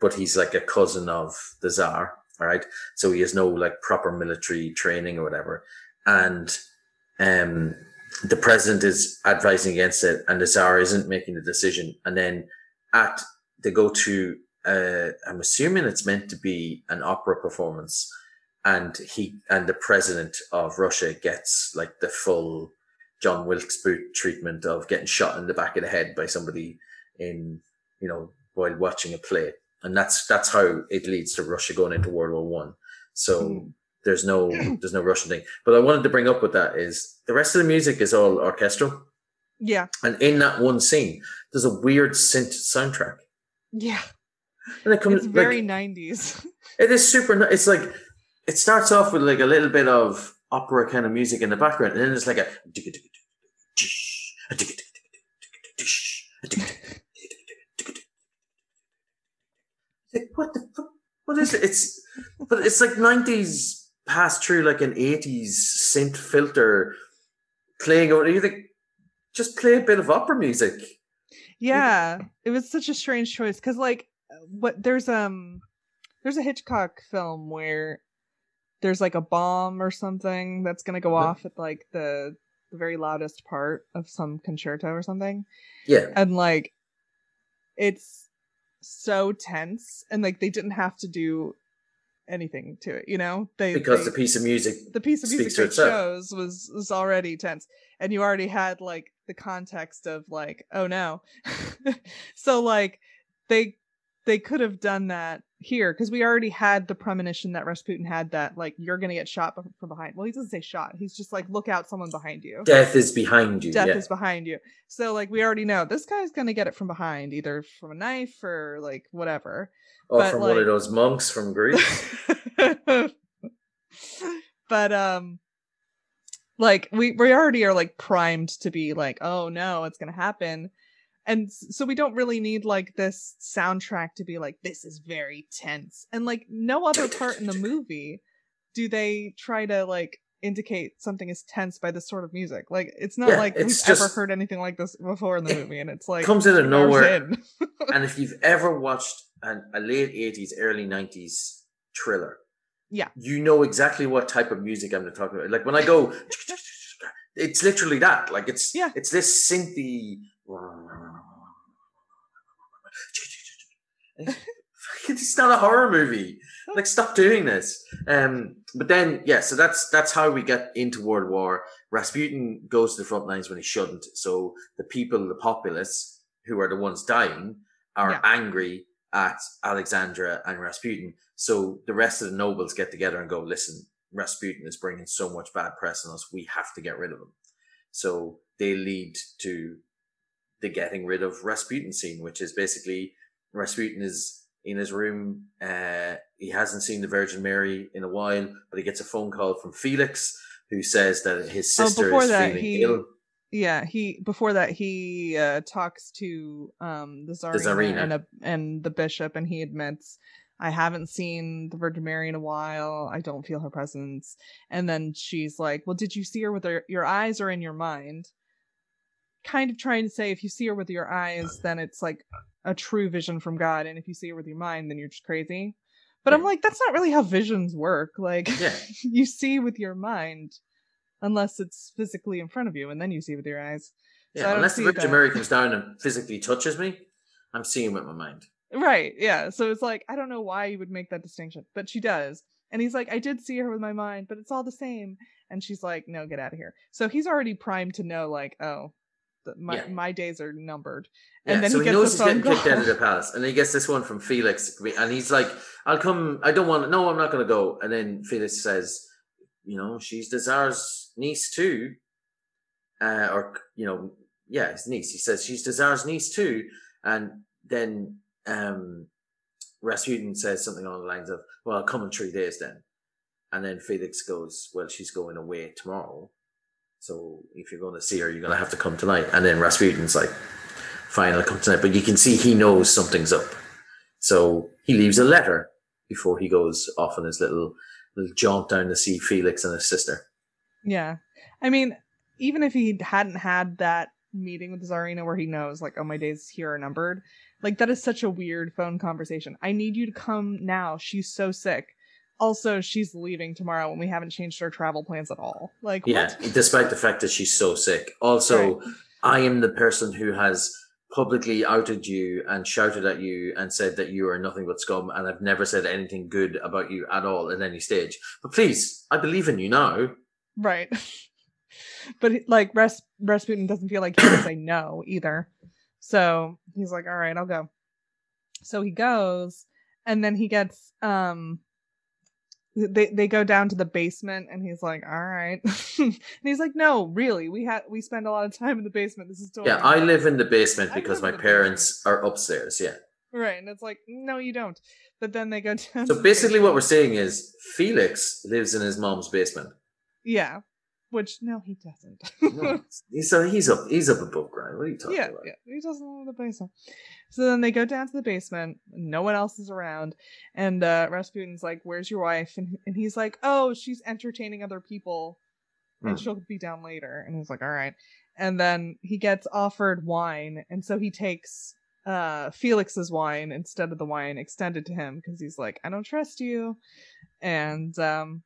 but he's like a cousin of the Tsar. All right. So he has no like proper military training or whatever. And um the president is advising against it and the Tsar isn't making the decision. And then at they go to uh I'm assuming it's meant to be an opera performance and he and the president of Russia gets like the full John Wilkes Booth treatment of getting shot in the back of the head by somebody in you know while watching a play and that's that's how it leads to Russia going into World War One. So Mm. there's no there's no Russian thing. But I wanted to bring up with that is the rest of the music is all orchestral, Yeah. and in that one scene, there's a weird synth soundtrack, Yeah. and it comes It's very like 90s. it is super. It's like it starts off with like a little bit of opera kind of music in the background, and then it's like a like what the fuck? What is it? It's but it's like nineties passed through like an eighties synth filter playing over. You think just play a bit of opera music. Yeah. It was such a strange choice cuz like what there's um there's a Hitchcock film where there's like a bomb or something that's going to go off at like the the very loudest part of some concerto or something. Yeah, and like it's so tense and like they didn't have to do anything to it you know they because they, the piece of music. the piece of music speaks to they itself. chose was was already tense and you already had like the context of like oh no so like they they could have done that here because we already had the premonition that Rasputin had that like you're gonna get shot from behind. Well, he doesn't say shot. He's just like look out, someone behind you Death is behind you. death yeah. is behind you. So like we already know this guy's gonna get it from behind, either from a knife or like whatever. or but, from one of those monks from Greece. but um like we we already are like primed to be like, oh no, it's gonna happen. And so we don't really need like this soundtrack to be like, this is very tense. And like no other part in the movie do they try to like indicate something is tense by this sort of music. Like it's not Yeah, like we've it's ever heard anything like this before in the movie, and it's like comes out of nowhere. and if you've ever watched an, a late 80s, early 90s thriller, Yeah. you know exactly what type of music I'm talking about. Like when I go, it's literally that. Like it's Yeah. it's this synthy. It's not a horror movie. Like stop doing this. Um, but then yeah, so that's that's how we get into World War. Rasputin goes to the front lines when he shouldn't. So the people, the populace, who are the ones dying, are Yeah. angry at Alexandra and Rasputin. So the rest of the nobles get together and go, listen, Rasputin is bringing so much bad press on us. We have to get rid of him. So they lead to the getting rid of Rasputin scene, which is basically Rasputin is in his room. Uh, he hasn't seen the Virgin Mary in a while, but he gets a phone call from Felix, who says that his Oh, sister before is that, feeling he- ill. Yeah, he before that he uh talks to um the Tsarina, Tsarina. and a, and the bishop and he admits I haven't seen the Virgin Mary in a while. I don't feel her presence. And then she's like, "Well, did you see her with her, your eyes or in your mind?" Kind of trying to say if you see her with your eyes, then it's like a true vision from God, and if you see her with your mind, then you're just crazy. But I'm like, that's not really how visions work. Like, Yeah. you see with your mind, unless it's physically in front of you, and then you see with your eyes. Yeah, don't unless the Virgin. Mary comes down and physically touches me, I'm seeing with my mind. Right, yeah. So it's like, I don't know why you would make that distinction, but she does. And he's like, I did see her with my mind, but it's all the same. And she's like, no, get out of here. So he's already primed to know, like, oh, My Yeah. my days are numbered. Yeah, And then so he he, gets knows he's getting kicked out of the palace, and then he gets this one from Felix, and he's like, "I'll come. I don't want. No, I'm not going to go." And then Felix says, "You know, she's the Tsar's niece too, uh, or you know, yeah, his niece." He says she's the Tsar's niece too, and then um, Rasputin says something along the lines of, "Well, I'll come in three days then," and then Felix goes, "Well, she's going away tomorrow." So if you're going to see her, you're going to have to come tonight. And then Rasputin's like, fine, I'll come tonight. But you can see he knows something's up. So he leaves a letter before he goes off on his little little jaunt down to see Felix and his sister. Yeah. I mean, even if he hadn't had that meeting with Tsarina where he knows, like, oh, my days here are numbered, like, that is such a weird phone conversation. I need you to come now. She's so sick. Also, she's leaving tomorrow and we haven't changed our travel plans at all. Like, Yeah, what? despite the fact that she's so sick. Also, Right. I am the person who has publicly outed you and shouted at you and said that you are nothing but scum and I've never said anything good about you at all at any stage. But please, I believe in you now. Right. but like Ras- Rasputin doesn't feel like he can say no either. So he's like, all right, I'll go. So he goes and then he gets um they they go down to the basement and he's like, all right. and he's like, no, really, we had we spend a lot of time in the basement. This is totally Yeah, I live in the basement because my parents are upstairs. Yeah. right. And it's like, no, you don't. But then they go down. So basically, what we're saying is Felix lives in his mom's basement. Yeah. Which no, he doesn't. No, he's so he's up he's up above ground. What are you talking yeah, about? yeah, he doesn't live in the basement. So then they go down to the basement. No one else is around, and uh, Rasputin's like, "Where's your wife?" And and he's like, "Oh, she's entertaining other people, and Hmm. she'll be down later." And he's like, "All right." And then he gets offered wine, and so he takes uh Felix's wine instead of the wine extended to him because he's like, "I don't trust you," and um,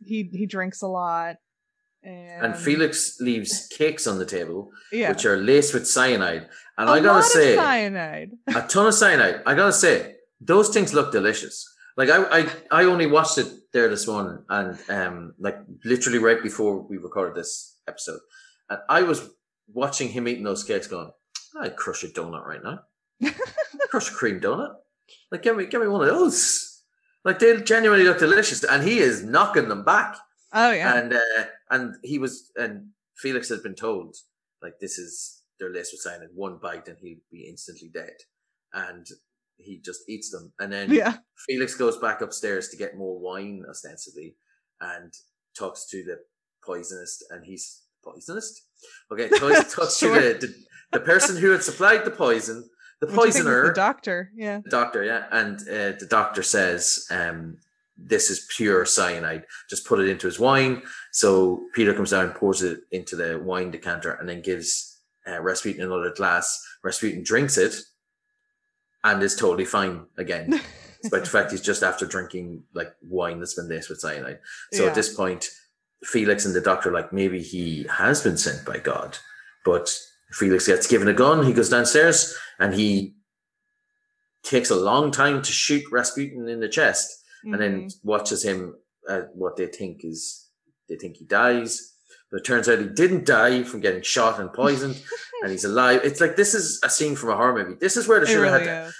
he he drinks a lot. And, And Felix leaves cakes on the table, yeah, which are laced with cyanide. And I gotta say, of cyanide. a ton of cyanide. I gotta say, those things look delicious. Like I, I, I only watched it there this morning, and um, like literally right before we recorded this episode, and I was watching him eating those cakes, going, "I'd crush a donut right now, crush a cream donut. Like, give me, give me one of those. Like they genuinely look delicious, and he is knocking them back. Oh yeah. And uh, and he was, and Felix has been told, like this is their laced with cyanide. One bite, and he'll be instantly dead. And he just eats them, and then yeah. Felix goes back upstairs to get more wine, ostensibly, and talks to the poisonist, and he's poisonist. Okay, talks, talks Sure. to the, the the person who had supplied the poison, the Which I think is poisoner, The doctor. Yeah. the doctor, yeah, and uh, the doctor says, um, "This is pure cyanide. Just put it into his wine." So Peter comes down, pours it into the wine decanter, and then gives uh, Rasputin another glass. Rasputin drinks it, and is totally fine again despite the fact he's just after drinking like wine that's been laced with cyanide. So Yeah. at this point, Felix and the doctor like maybe he has been sent by God, but Felix gets given a gun. He goes downstairs and he takes a long time to shoot Rasputin in the chest, and then Mhm. watches him at what they think is they think he dies. But it turns out he didn't die from getting shot and poisoned, and he's alive. It's like this is a scene from a horror movie. This is where they it should really had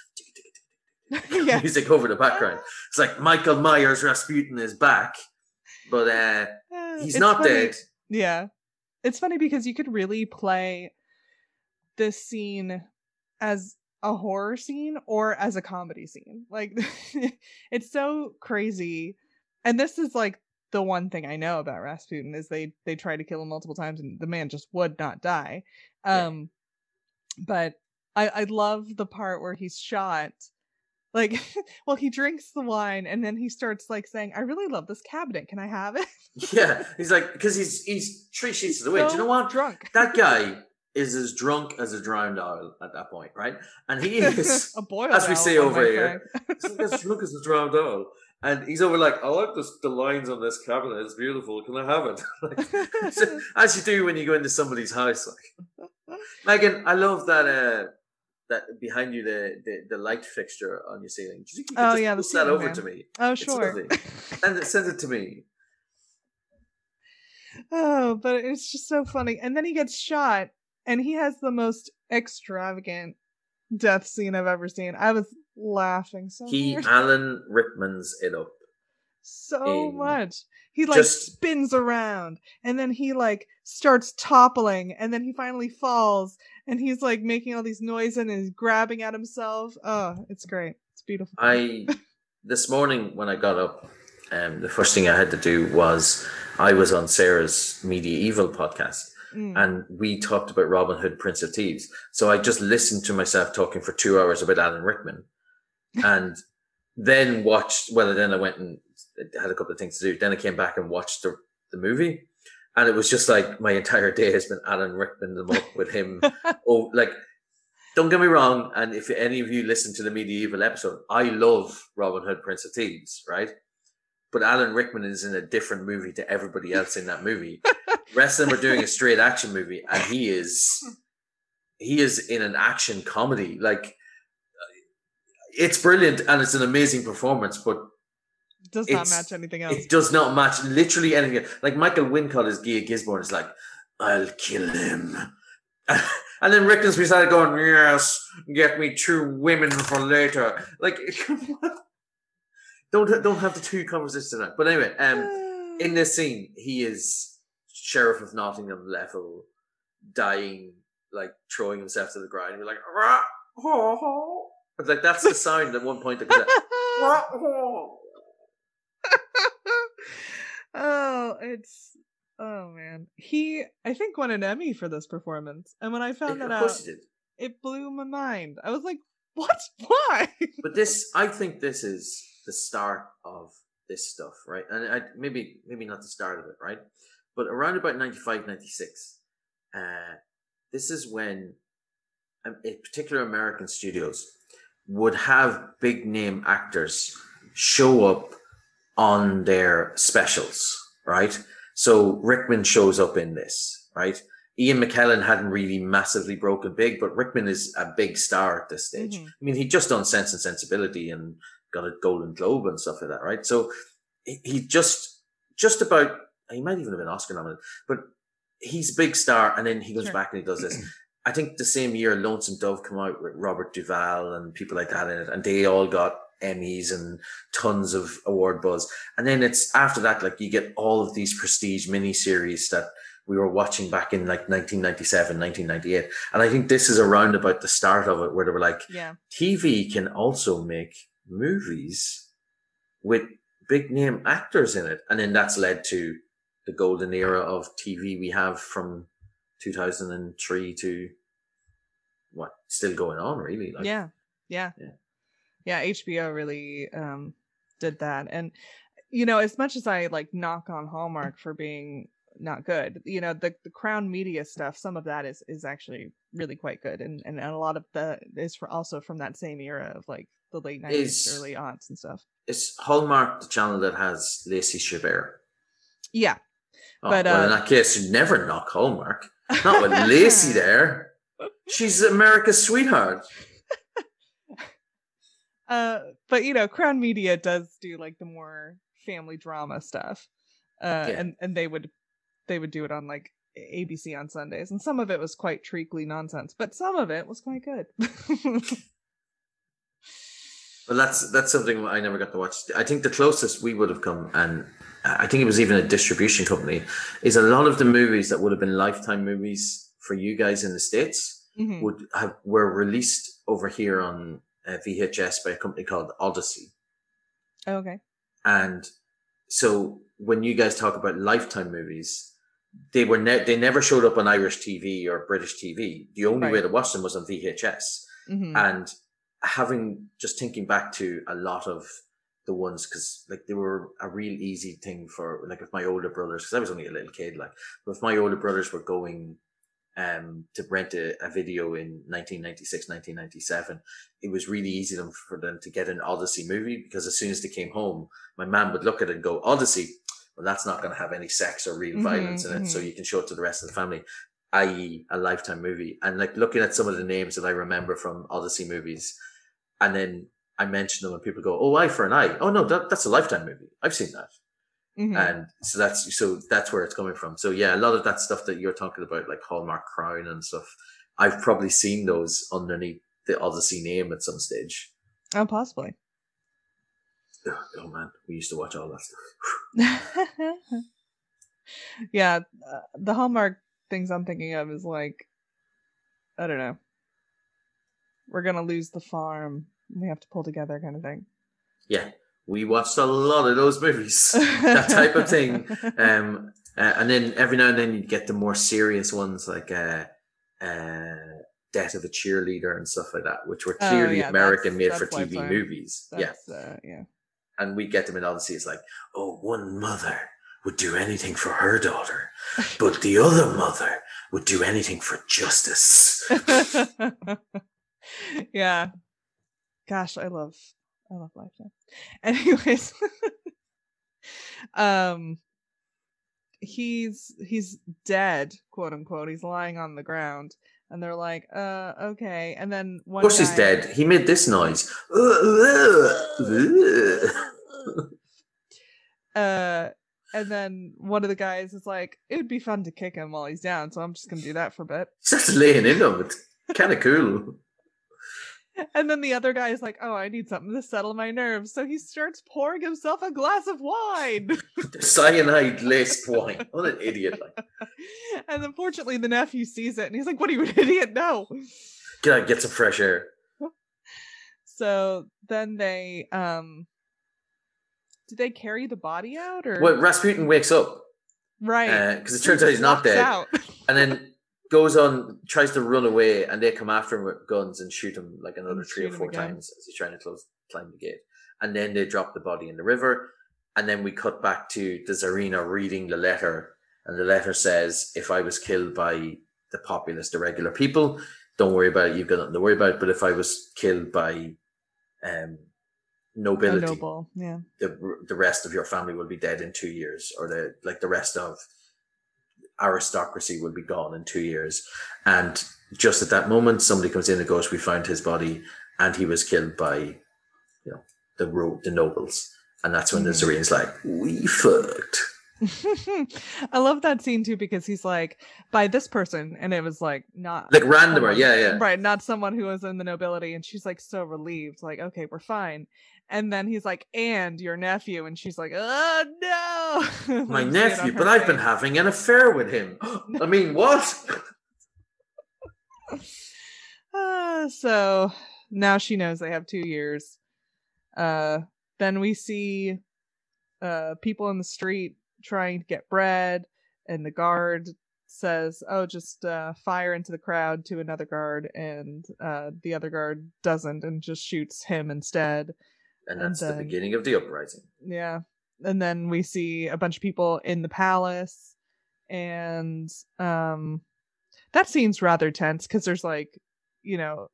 the yeah. music over the background. It's like Michael Myers Rasputin is back, but uh, Uh, he's it's not funny- dead. Yeah. It's funny because you could really play this scene as a horror scene or as a comedy scene. Like it's so crazy. And this is like the one thing I know about Rasputin is they they try to kill him multiple times and the man just would not die. Yeah. Um but I I love the part where he's shot like well he drinks the wine and then he starts like saying I really love this cabinet. Can I have it? Yeah, he's like because he's he's three sheets of the way. Do you know what? Drunk. That guy is as drunk as a drowned owl at that point, right? And he is a boiled as we say over here. as drunk as a drowned owl. And he's over like, I like this, the lines on this cabinet. It's beautiful. Can I have it? Like, so- as you do when you go into somebody's house. Like, Megan, I love that. uh that behind you, the, the the light fixture on your ceiling. Do you think you could Oh, just yeah, post that over fan. to me? oh sure. Send it, send it to me. oh, but it's just so funny. And then he gets shot, and he has the most extravagant death scene I've ever seen. I was laughing so he hard. Alan Rickman's it up. so in much. He like just- spins around and then he like starts toppling and then he finally falls and he's like making all these noises and he's grabbing at himself. Oh, it's great. It's beautiful. I this morning when I got up, um, the first thing I had to do was I was on Sarah's Medieval podcast Mm. and we talked about Robin Hood, Prince of Thieves. So I just listened to myself talking for two hours about Alan Rickman, and then watched. Well, then I went and had a couple of things to do. Then I came back and watched the the movie, and it was just like my entire day has been Alan Rickman them up with him. oh, like don't get me wrong. And if any of you listen to the medieval episode, I love Robin Hood, Prince of Thieves, right? But Alan Rickman is in a different movie to everybody else in that movie. The rest of them are doing a straight action movie, and he is he is in an action comedy. Like it's brilliant and it's an amazing performance, but Does not match anything else. it does not match literally anything. Like Michael Wincott as Guy Gisborne is like, I'll kill him. And then Rickens beside going, yes, get me two women for later. Like, don't don't have the two conversations tonight. But anyway, um, in this scene, he is sheriff of Nottingham level, dying, like throwing himself to the ground. You're like, "Rah, ho, ho." It's like that's the sound at one point that goes, "Rah, ho." oh, it's oh man. He I think won an Emmy for this performance. And when I found of that out, it blew my mind. I was like, what? Why? But this, I think, this is the start of this stuff, right? And I, maybe, maybe not the start of it, right? But around about 95, 96, uh, this is when, um, particular, American studios would have big name actors show up on their specials, right? So Rickman shows up in this, right? Ian McKellen hadn't really massively broken big, but Rickman is a big star at this stage. Mhm. I mean, he just done Sense and Sensibility and got a Golden Globe and stuff like that, right? So he just, just about, he might even have been Oscar nominated, but he's a big star. And then he goes Sure. back and he does this. I think the same year, Lonesome Dove come out with Robert Duvall and people like that in it, and they all got Emmys and tons of award buzz. And then it's after that, like you get all of these prestige miniseries that we were watching back in like 1997, 1998. And I think this is around about the start of it where they were like, Yeah. TV can also make movies with big name actors in it. And then that's led to the golden era of TV we have from 2003 to what still going on really. Like, yeah. Yeah. Yeah. Yeah, HBO really um did that. And you know, as much as I like knock on Hallmark for being not good, you know, the the Crown Media stuff, some of that is is actually really quite good. And and, and a lot of the is for also from that same era of like the late 90s, Is- early aughts and stuff. Is Hallmark the channel that has Lacey Chabert? Yeah. Oh, But, well, uh, in that case, you never knock Hallmark. Not with Lacey there. She's America's sweetheart. Uh, but you know, Crown Media does do like the more family drama stuff, uh, Yeah. and and they would they would do it on like ABC on Sundays, and some of it was quite treacly nonsense, but some of it was quite good. Well, that's that's something I never got to watch. I think the closest we would have come, and I think it was even a distribution company, is a lot of the movies that would have been lifetime movies for you guys in the states Mhm. would have were released over here on uh, VHS by a company called Odyssey. Okay. And so when you guys talk about lifetime movies, they were ne- they never showed up on Irish TV or British TV. The only way Right. to watch them was on VHS. hmm And having just thinking back to a lot of the ones because like they were a real easy thing for like if my older brothers because I was only a little kid like but if my older brothers were going um to rent a, a video in 1996 1997 it was really easy them for them to get an odyssey movie because as soon as they came home my mom would look at it and go odyssey well that's not going to have any sex or real Mhm, violence in it so mhm. you can show it to the rest of the family i.e. a lifetime movie and like looking at some of the names that i remember from odyssey movies and then i mention them and people go oh eye for an eye oh no that, that's a lifetime movie i've seen that Mhm. and so that's so that's where it's coming from. So yeah, a lot of that stuff that you're talking about, like Hallmark Crown and stuff, I've probably seen those underneath the Odyssey name at some stage. oh, possibly. Ugh, Oh man, we used to watch all that stuff. yeah, uh, the Hallmark things I'm thinking of is like, I don't know. We're gonna lose the farm. We have to pull together, kind of thing. Yeah, we watched a lot of those movies, that type of thing. Um, uh, and then every now and then you'd get the more serious ones like uh, uh, Death of a Cheerleader and stuff like that, which were Oh, clearly yeah, American made for TV Lifetime. movies. yeah. That's, uh, yeah. And we get them in Odyssey. It's like, oh, one mother would do anything for her daughter, but the other mother would do anything for justice. yeah. Gosh, I love I love Lifetime. Anyways, um he's he's dead, quote unquote. He's lying on the ground and they're like, "Uh, okay." And then one Of course, he's dead. He made this noise. Uh and then one of the guys is like, "It would be fun to kick him while he's down, so I'm just going to do that for a bit." Just laying in them. It's kind of cool. And then the other guy is like, "Oh, I need something to settle my nerves." So he starts pouring himself a glass of wine. Cyanide laced wine. What an idiot! Like, and unfortunately, the nephew sees it and he's like, "What are you, an idiot? No!" get out, get some fresh air. So then they, um, did they carry the body out or Well, Rasputin wakes up right? because it turns out he's not dead, out. and then goes on tries to run away, and they come after him with guns and shoot him like another And three or four times as he's trying to close climb the gate, and then they drop the body in the river, and then we cut back to the Tsarina reading the letter, and the letter says, "If I was killed by the populace, the regular people, don't worry about it. You've got nothing to worry about. But if I was killed by um, nobility, noble, yeah. the the rest of your family will be dead in two years, or the like the rest of aristocracy will be gone in two years. And just at that moment, somebody comes in and goes, "We found his body, and he was killed by, you know, the ro- the nobles." And that's when the Mhm. Tsarina's like, "We fucked." I love that scene too because he's like by this person, and it was like not Like randomer, someone- yeah, yeah. right, not someone who was in the nobility, and she's like so relieved, like okay, we're fine. And then he's like, and your nephew, and she's like, oh no, My You see it on nephew, but I've been having an affair with him. I mean, what? Uh, so now she knows they have two years. Uh, then we see uh people in the street trying to get bread, and the guard says, "Oh, just uh, fire into the crowd to another guard," and uh, the other guard doesn't and just shoots him instead. And And that's the beginning of the uprising. Yeah. And then we see a bunch of people in the palace and um that scene's rather tense because there's like, you know,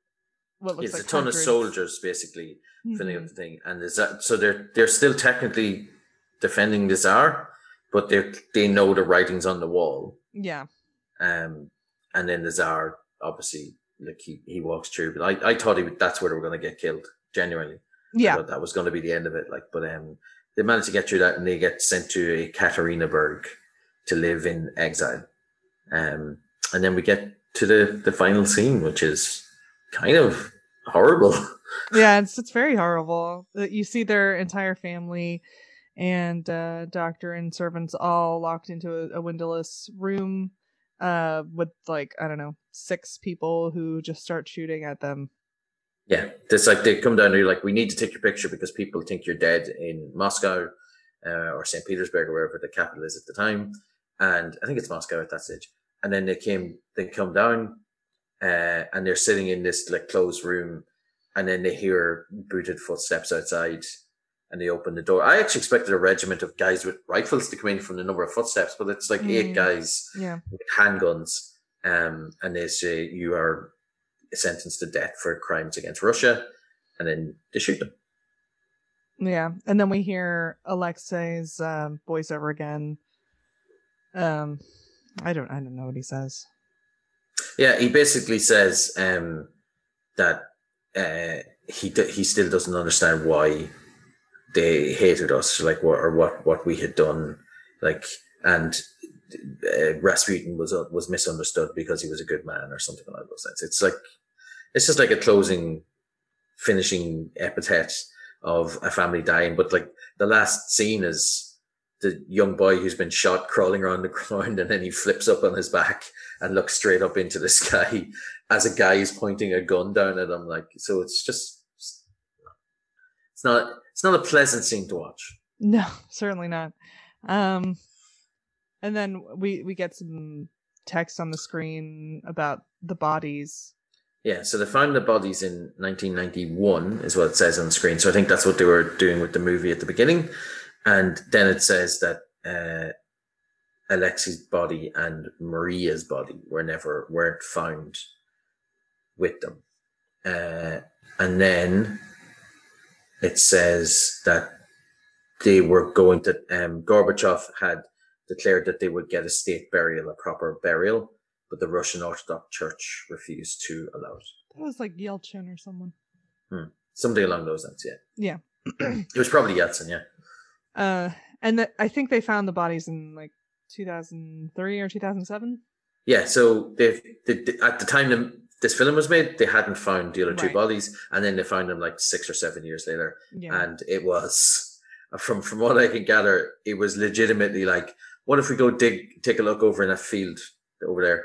what looks It's like a ton hundreds- of soldiers basically filling Mhm. up the thing, and there's that. So they're they're still technically defending the czar, but they they know the writings on the wall. Yeah. Um, and then the czar obviously like he, he walks through, but I, I thought he would, that's where they were going to get killed. Genuinely, Yeah. that was going to be the end of it. Like, but um, they managed to get through that, and they get sent to a Katharinaburg to live in exile. Um, and then we get to the the final scene, which is kind of horrible. Yeah, it's it's very horrible. Uh, You see their entire family and uh doctor and servants all locked into a, a windowless room uh with like, I don't know, six people who just start shooting at them. Yeah, it's like they come down and you're like, we need to take your picture because people think you're dead in Moscow uh, or St. Petersburg or wherever the capital is at the time. And I think it's Moscow at that stage. And then they came, they come down uh, and they're sitting in this like closed room and then they hear booted footsteps outside and they open the door. I actually expected a regiment of guys with rifles to come in from the number of footsteps, but it's like eight Mm. guys Yeah. with handguns, um, and they say you are sentenced to death for crimes against Russia, and then they shoot them. Yeah, and then we hear Alexei's um, voiceover again. Um, I don't, I don't know what he says. Yeah, he basically says um, that uh, he d- he still doesn't understand why they hated us, like what or what what we had done, like and uh, Rasputin was uh, was misunderstood because he was a good man or something along those lines. It's like it's just like a closing, finishing epithet of a family dying. But like the last scene is the young boy who's been shot crawling around the ground, and then he flips up on his back and looks straight up into the sky as a guy is pointing a gun down at him. Like so, it's just it's not it's not a pleasant scene to watch. No, certainly not. Um, and then we we get some text on the screen about the bodies. Yeah, so they found the bodies in 1991, is what it says on the screen. So I think that's what they were doing with the movie at the beginning, and then it says that uh, Alexei's body and Maria's body were never weren't found with them, uh, and then it says that they were going to um, Gorbachev had declared that they would get a state burial, a proper burial, but the Russian Orthodox Church refused to allow it. That was like Yeltsin or someone. Hmm. Something along those lines, yeah. Yeah. it was probably Yeltsin, yeah. Uh, and the, I think they found the bodies in like 2003 or 2007. Yeah, so they, they, at the time the, this film was made, they hadn't found the other two bodies, and then they found them like six or seven years later, yeah. and it was from from what I can gather, it was legitimately like what if we go dig, take a look over in that field over there?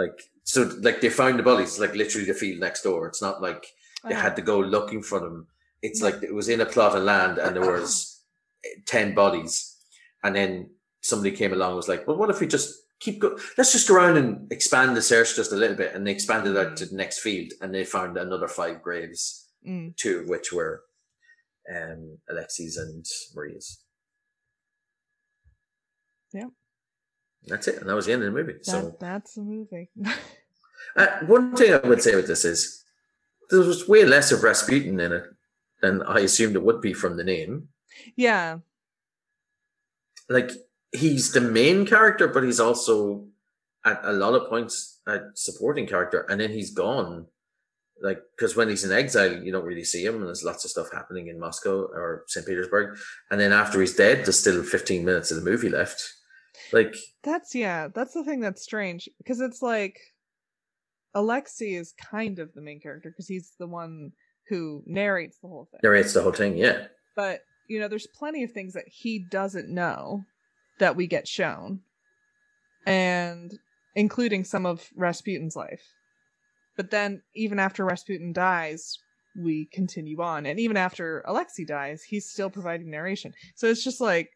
Like, so like they found the bodies, like literally the field next door. It's not like they had to go looking for them. It's like it was in a plot of land and there was 10 bodies. And then somebody came along was like, well, what if we just keep go? Let's just go around and expand the search just a little bit. And they expanded out to the next field and they found another five graves, mm. two of which were um, Alexei's and Maria's. Yeah. That's it. And that was the end of the movie. That, so that's the movie. uh, one thing I would say with this is there was way less of Rasputin in it than I assumed it would be from the name. Yeah. Like he's the main character, but he's also at a lot of points a supporting character, and then he's gone. Like, because when he's in exile, you don't really see him, and there's lots of stuff happening in Moscow or St. Petersburg. And then after he's dead, there's still 15 minutes of the movie left. Like that's yeah, that's the thing that's strange because it's like Alexei is kind of the main character because he's the one who narrates the whole thing. Narrates the whole thing, yeah. But you know, there's plenty of things that he doesn't know that we get shown, and including some of Rasputin's life. But then, even after Rasputin dies, we continue on, and even after Alexei dies, he's still providing narration. So it's just like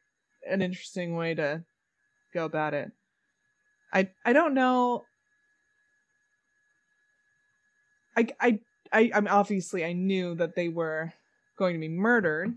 an interesting way to go about it. I I don't know. I I I I'm obviously I knew that they were going to be murdered,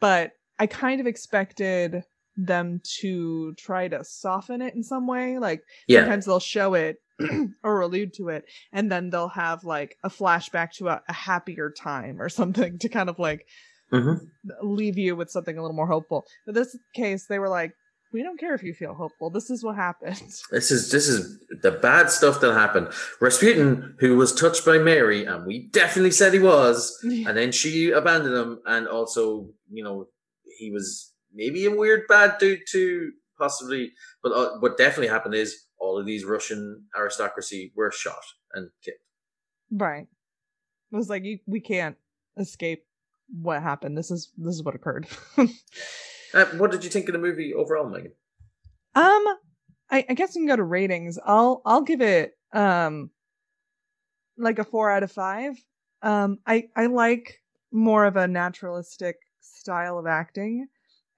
but I kind of expected them to try to soften it in some way. Like yeah. sometimes they'll show it or allude to it, and then they'll have like a flashback to a, a happier time or something to kind of like mm-hmm. leave you with something a little more hopeful. But this case, they were like, we don't care if you feel hopeful. This is what happened. This is this is the bad stuff that happened. Rasputin, who was touched by Mary, and we definitely said he was, and then she abandoned him, and also, you know, he was maybe a weird bad dude too, possibly. But uh, what definitely happened is all of these Russian aristocracy were shot and killed. Right. It was like you, we can't escape what happened. This is this is what occurred. Uh, what did you think of the movie overall, Megan? Um, I, I guess we can go to ratings. I'll I'll give it um like a four out of five. Um, I I like more of a naturalistic style of acting,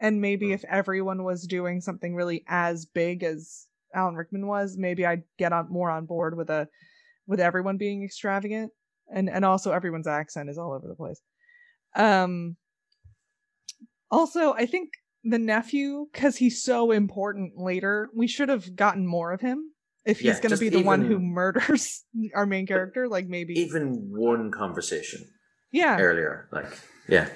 and maybe if everyone was doing something really as big as Alan Rickman was, maybe I'd get on more on board with a with everyone being extravagant, and and also everyone's accent is all over the place. Um. Also, I think the nephew because he's so important later. We should have gotten more of him if he's yeah, going to be the even, one who murders our main character. Like maybe even one conversation. Yeah. Earlier, like yeah,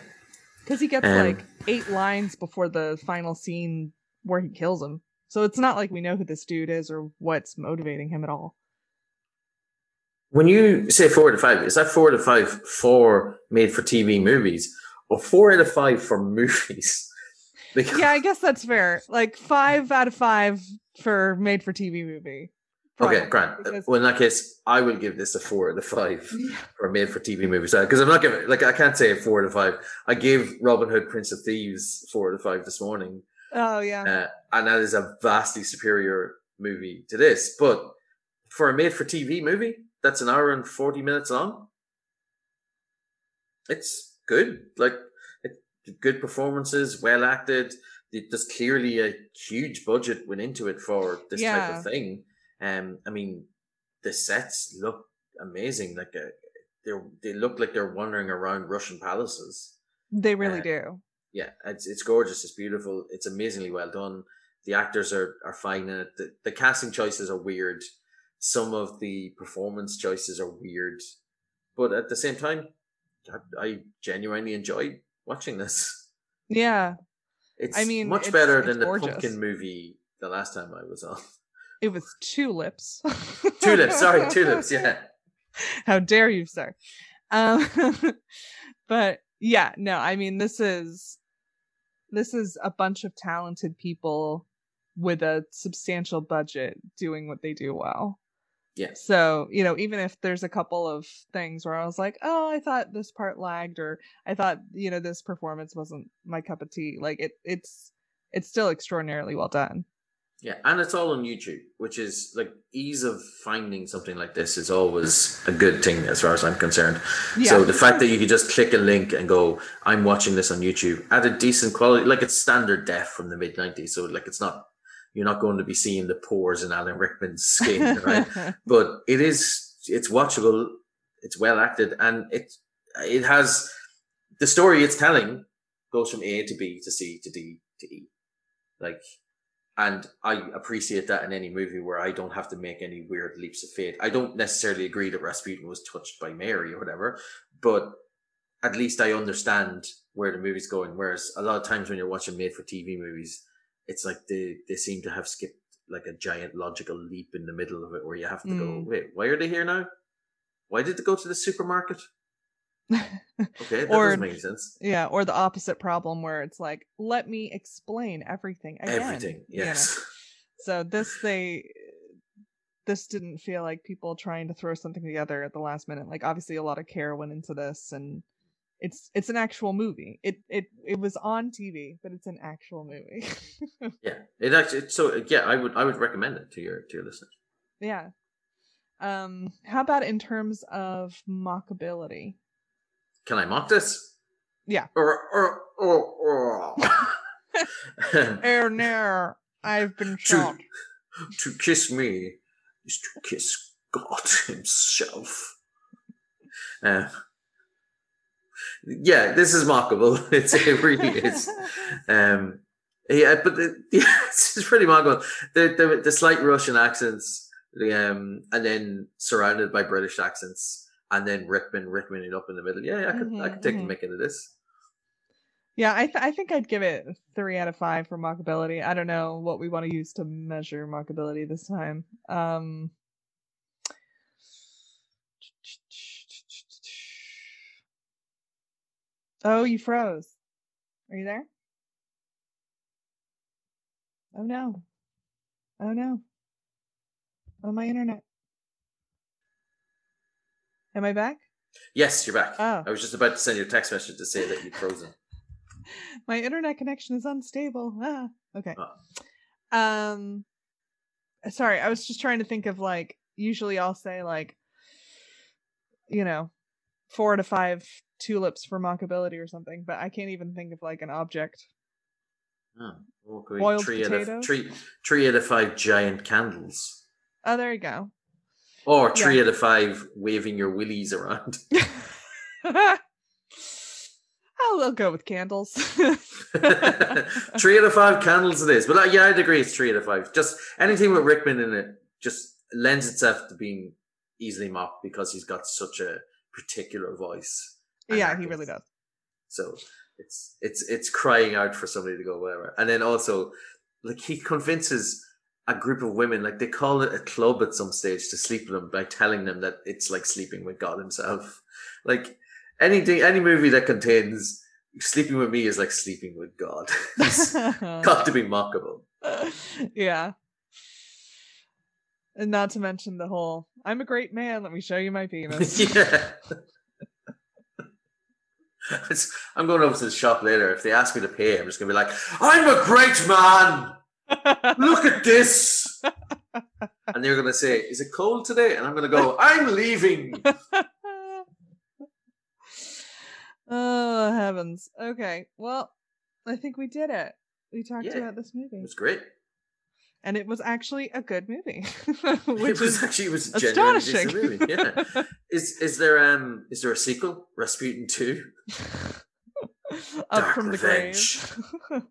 because he gets um, like eight lines before the final scene where he kills him. So it's not like we know who this dude is or what's motivating him at all. When you say four to five, is that four to five for made for TV movies, or four out of five for movies. Because, Yeah, I guess that's fair. Like five out of five for made for TV movie. Okay, Grant. because- Well, in that case, I will give this a four out of five for a made-for-TV movie. So, because I'm not giving, like, I can't say a four out of five. I gave Robin Hood, Prince of Thieves four out of five this morning, Oh yeah. uh, and that is a vastly superior movie to this. But for a made-for-TV movie, that's an hour and forty minutes long. It's good. Like, good performances, well acted. There's clearly a huge budget went into it for this type of thing. Um, I mean, the sets look amazing. Like, uh, they they look like they're wandering around Russian palaces. they really uh, do. Yeah, it's it's gorgeous. It's beautiful. It's amazingly well done. The actors are are fine in it. The, the casting choices are weird. Some of the performance choices are weird, but at the same time, I, I genuinely enjoyed watching this. Yeah. It's I mean, much it's- better it's than the pumpkin movie the last time I was on. It was tulips. Tulips, sorry, tulips. Yeah, How dare you, sir? Um, but yeah, no, I mean this is this is a bunch of talented people with a substantial budget doing what they do well. Yeah, So, you know, even if there's a couple of things where I was like, oh, I thought this part lagged or I thought, you know, this performance wasn't my cup of tea, like it it's it's still extraordinarily well done. yeah. And it's all on YouTube, which is like ease of finding something like this is always a good thing as far as I'm concerned. Yeah. So the fact that you could just click a link and go, I'm watching this on YouTube at a decent quality, like it's standard def from the mid 90s. So like it's not, you're not going to be seeing the pores in Alan Rickman's skin, right? but it is, it's watchable, it's well acted, and it, it has the story it's telling goes from A to B to C to D to E. Like, and I appreciate that in any movie where I don't have to make any weird leaps of faith. I don't necessarily agree that Rasputin was touched by Mary or whatever, but at least I understand where the movie's going. Whereas a lot of times when you're watching made for TV movies, it's like they, they seem to have skipped like a giant logical leap in the middle of it where you have to go, Mm. wait, why are they here now? Why did they go to the supermarket? Okay, that Or- doesn't make sense. yeah, or the opposite problem where it's like, let me explain everything again. Everything, you know? yes. So this they this didn't feel like people trying to throw something together at the last minute. Like obviously a lot of care went into this and it's it's an actual movie. It it it was on TV, but it's an actual movie. Yeah, it actually. So yeah, I would I would recommend it to your to your listeners. yeah. Um how about in terms of mockability? Can I mock this? Yeah. Or or or. or. Air nair, I've been to, to kiss me is to kiss God Himself. Uh, yeah, this is mockable. It's, it really is. Um, yeah, but the, yeah, it's pretty mockable. The, the the slight Russian accents, the um, and then surrounded by British accents, and then Rickman Rickmaning up in the middle. Yeah, I could I could take Mhm, the mick into this. Yeah, I th- I think I'd give it three out of five for mockability. I don't know what we want to use to measure mockability this time. Um, oh, you froze. Are you there? Oh no! Oh no! Oh my internet. Am I back? Yes, you're back. Oh. I was just about to send you a text message to say that you'd frozen. my internet connection is unstable. Ah, okay. Oh. Um, sorry, I was just trying to think of like. Usually, I'll say like, you know, four to five tulips for mockability or something, but I can't even think of like an object. Oh, Boiled three out potatoes? of three, three out of five giant candles, Oh, there you go. or three out of five waving your willies around. oh, I'll go with candles. three out of five candles it is, but uh, yeah, I'd agree it's three out of five. Just anything with Rickman in it just lends itself to being easily mocked because he's got such a particular voice. Yeah, he really does. So it's it's it's crying out for somebody to go whatever. And then also, like he convinces a group of women, like they call it a club at some stage to sleep with him by telling them that it's like sleeping with God Himself. Like anything, any movie that contains sleeping with me is like sleeping with God. It's got to be mockable. yeah. And not to mention the whole I'm a great man, let me show you my penis. yeah. I'm going over to the shop later. If they ask me to pay, I'm just gonna be like, "I'm a great man. Look at this." And they're gonna say, "Is it cold today?" And I'm gonna go, "I'm leaving." oh heavens. Okay. Well, I think we did it. We talked Yeah. about this It movie. was great. And it was actually a good movie. it Which was is actually it was genuinely a astonishing. movie. Yeah. Is is there um is there a sequel? Rasputin two? Up Dark from the Revenge. grave.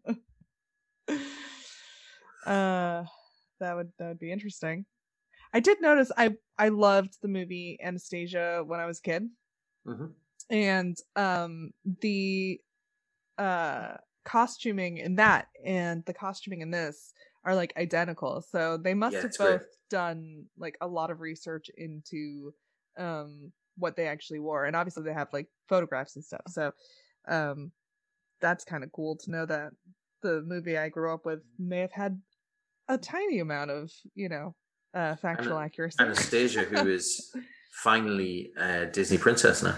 uh that would that would be interesting. I did notice I I loved the movie Anastasia when I was a kid. Mhm. And um the uh costuming in that and the costuming in this are like identical. So they must Yeah, have both done like a lot of research into um what they actually wore. And obviously they have like photographs and stuff. So um that's kind of cool to know that the movie I grew up with may have had a tiny amount of, you know, uh factual Ana- accuracy. Anastasia, who is finally a Disney princess now,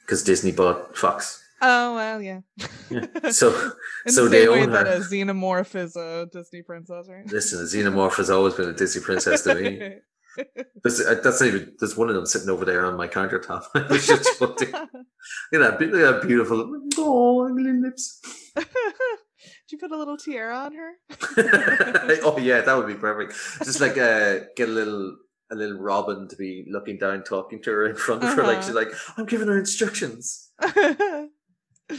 because Disney bought Fox. Oh well, yeah. Yeah. So so the they own that her. a xenomorph is a Disney princess, right? listen, a xenomorph has always been a Disney princess to me. That's, uh, that's not even. There's one of them sitting over there on my countertop. I was just look at that, look at that beautiful. Oh, ugly lips. Did you put a little tiara on her? oh yeah, that would be perfect. Just like uh, get a little a little Robin to be looking down, talking to her in front of her, like Uh-huh. she's like, I'm giving her instructions.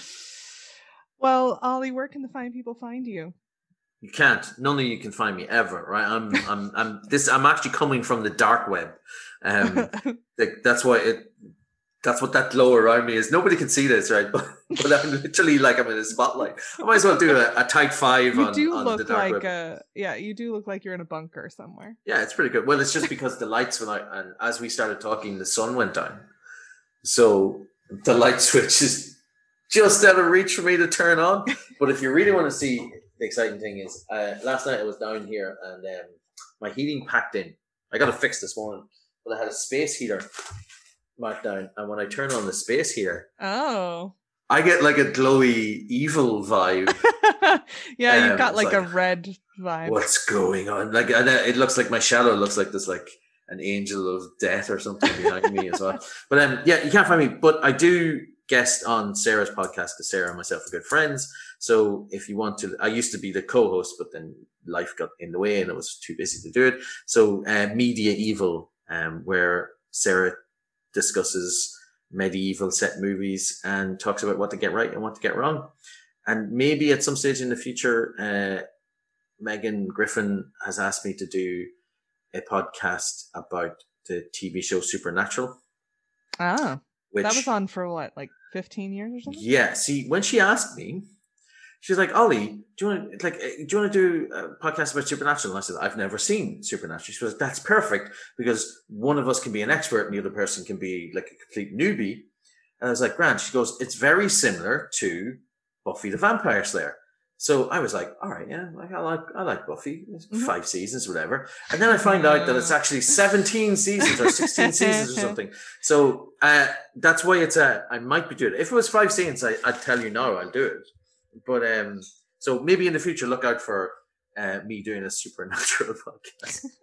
well, Ollie, where can the fine people find you? You can't. None of you can find me ever, right? I'm I'm I'm this. I'm actually coming from the dark web. Um, like, that's why it. That's what that glow around me is. Nobody can see this, right? But but I'm literally like I'm in a spotlight. I might as well do a, a tight five you on, do on the dark like web. a yeah, you do look like you're in a bunker somewhere. Yeah, it's pretty good. Well, it's just because the lights went out, and as we started talking, the sun went down, so the light switch is just out of reach for me to turn on. But if you really want to see, the exciting thing is, uh, last night I was down here and um, my heating packed in. I got it fixed this morning, but I had a space heater marked down, and when I turn on the space heater, Oh. I get like a glowy evil vibe. yeah, Um, you've got it's like, a red vibe. what's going on? Like, and uh, it looks like my shadow looks like this, like an angel of death or something behind me as well. But um, yeah, you can't find me. But I do guest on Sarah's podcast because Sarah and myself are good friends. So if you want to, I used to be the co-host, but then life got in the way and it was too busy to do it. So uh, Media Evil, um, where Sarah discusses medieval set movies and talks about what to get right and what to get wrong. And maybe at some stage in the future, uh, Megan Griffin has asked me to do a podcast about the TV show Supernatural, Ah, which that was on for what, like 15 years or something? yeah. See, when she asked me, she's like, "Ollie, do you want to like, uh, do you want to do a podcast about Supernatural?" And I said, "I've never seen Supernatural." She goes, "That's perfect because one of us can be an expert and the other person can be like a complete newbie." And I was like, "Grant." She goes, "It's very similar to Buffy the Vampire Slayer." So I was like, "All right, yeah, like I like I like Buffy, It's Mhm. five seasons, whatever." And then I find out that it's actually seventeen seasons or sixteen seasons or something. So uh, that's why it's a. I might be doing it. If it was five seasons, I, I'd tell you now I'll do it. But um, so maybe in the future, look out for uh, me doing a supernatural podcast.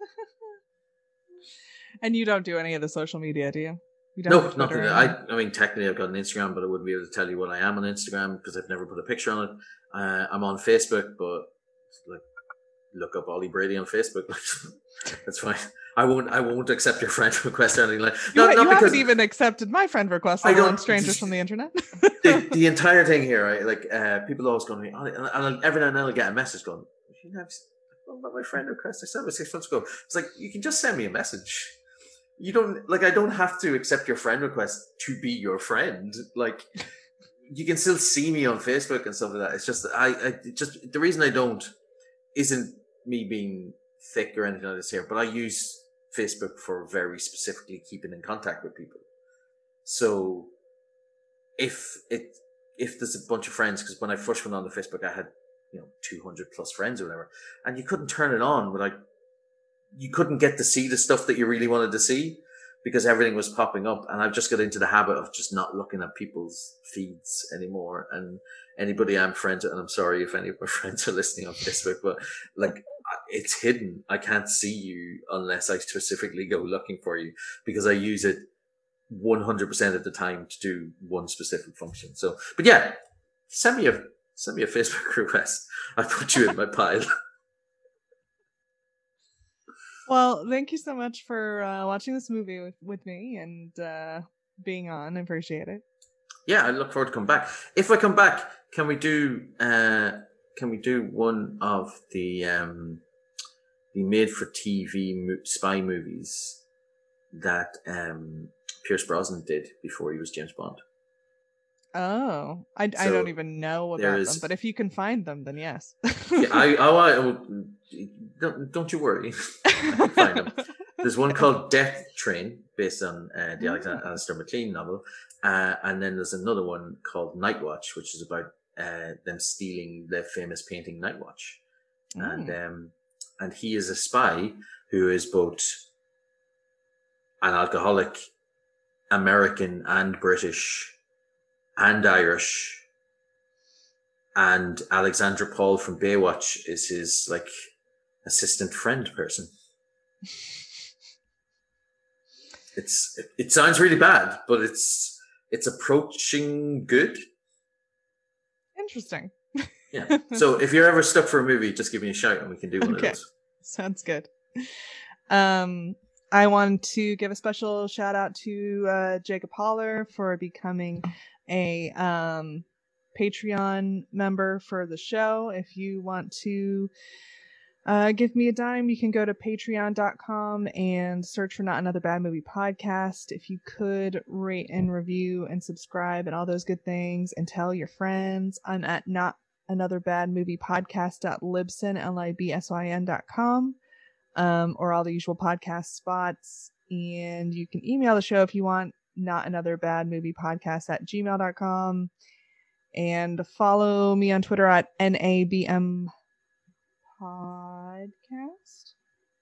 And you don't do any of the social media, do you? You no, nothing. I. I mean, technically, I've got an Instagram, but I wouldn't be able to tell you what I am on Instagram because I've never put a picture on it. Uh, I'm on Facebook, but like, look up Ollie Brady on Facebook. That's fine. I won't. I won't accept your friend request or anything like. You, Not, ha- not you because haven't even accepted my friend request. I I don't- strangers from the internet. the, the entire thing here, right? Like, uh, people always going to me, and, every now and then I'll get a message going, "You have about my friend request? I sent it six months ago." It's like you can just send me a message. You don't like. I don't have to accept your friend request to be your friend. Like, you can still see me on Facebook and stuff like that. It's just I, I just the reason I don't isn't me being thick or anything like this here, but I use Facebook for very specifically keeping in contact with people. So if it if there's a bunch of friends, because when I first went on the Facebook, I had you know 200 plus friends or whatever, and you couldn't turn it on without you couldn't get to see the stuff that you really wanted to see because everything was popping up. And I've just got into the habit of just not looking at people's feeds anymore. And anybody I'm friends with, and I'm sorry if any of my friends are listening on Facebook, but like it's hidden. I can't see you unless I specifically go looking for you because I use it 100% of the time to do one specific function. So, but yeah, send me a, send me a Facebook request. I put you in my pile. Well, thank you so much for uh, watching this movie with, with me and uh, being on. I appreciate it. Yeah, I look forward to come back. If I come back, can we do uh, can we do one of the um, the made for TV mo- spy movies that um, Pierce Brosnan did before he was James Bond? Oh, I, I don't even know about is, them, but if you can find them, then yes. yeah, I, oh, I, oh, don't, don't you worry. find them. There's one called Death Train, based on uh, the Alexander mm. Alistair MacLean novel, uh, and then there's another one called Night Watch, which is about uh, them stealing the famous painting Night Watch, mm. and um, and he is a spy who is both an alcoholic, American and British and Irish. And Alexandra Paul from Baywatch is his like assistant friend person. it's it, it sounds really bad, but it's it's approaching good. Interesting. yeah. So if you're ever stuck for a movie, just give me a shout and we can do one okay. of those. Sounds good. Um, I want to give a special shout out to uh, Jacob Holler for becoming a um, Patreon member for the show. If you want to uh, give me a dime, you can go to patreon.com and search for Not Another Bad Movie podcast. If you could rate and review and subscribe and all those good things and tell your friends. I'm at Not Another Bad Movie podcast.libsyn, L-I-B-S-Y-N dot com, um, or all the usual podcast spots. And you can email the show if you want not another bad movie podcast at gmail.com and follow me on Twitter at NABM podcast.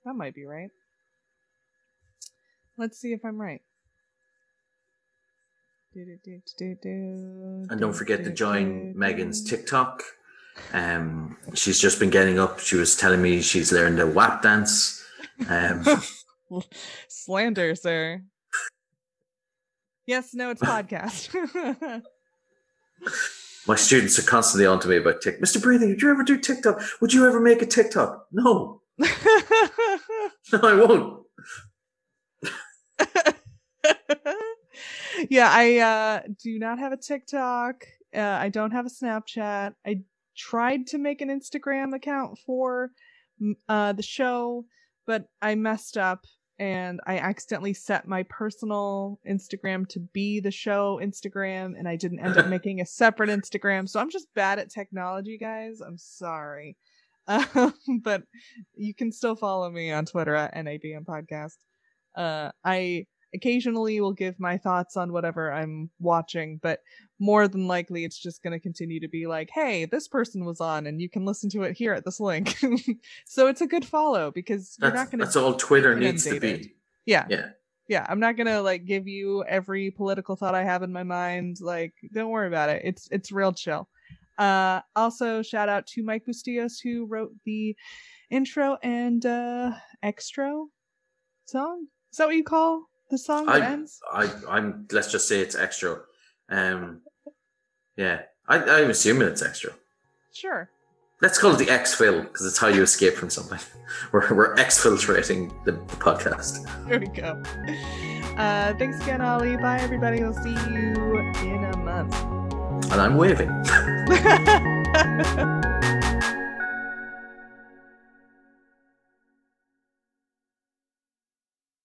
That might be right. Let's see if I'm right. And don't forget to join Megan's TikTok. Um, she's just been getting up. She was telling me she's learned a WAP dance. Um, Slander, sir. Yes, no, it's podcast. My students are constantly on to me about TikTok. Mr. Breathing, did you ever do TikTok? Would you ever make a TikTok? No. no, I won't. yeah, I uh, do not have a TikTok. Uh, I don't have a Snapchat. I tried to make an Instagram account for uh, the show, but I messed up and I accidentally set my personal Instagram to be the show Instagram, and I didn't end up making a separate Instagram. So I'm just bad at technology, guys. I'm sorry. Um, but you can still follow me on Twitter at NABM Podcast. Uh, I occasionally will give my thoughts on whatever I'm watching, but more than likely it's just going to continue to be like, hey, this person was on and you can listen to it here at this link. so it's a good follow because you're not going to. That's all Twitter needs to be. Yeah. Yeah. Yeah, I'm not gonna like give you every political thought I have in my mind. Like, don't worry about it. It's it's real chill. Uh, also, shout out to Mike Bustillos who wrote the intro and uh, extra song. Is that what you call the song I, ends? I, I'm. Let's just say it's extra. Um, yeah, I, I'm assuming it's extra. Sure. Let's call it the exfil because it's how you escape from something. We're we're exfiltrating the, the podcast. There we go. Uh, thanks again, Ollie. Bye, everybody. We'll see you in a month. And I'm waving.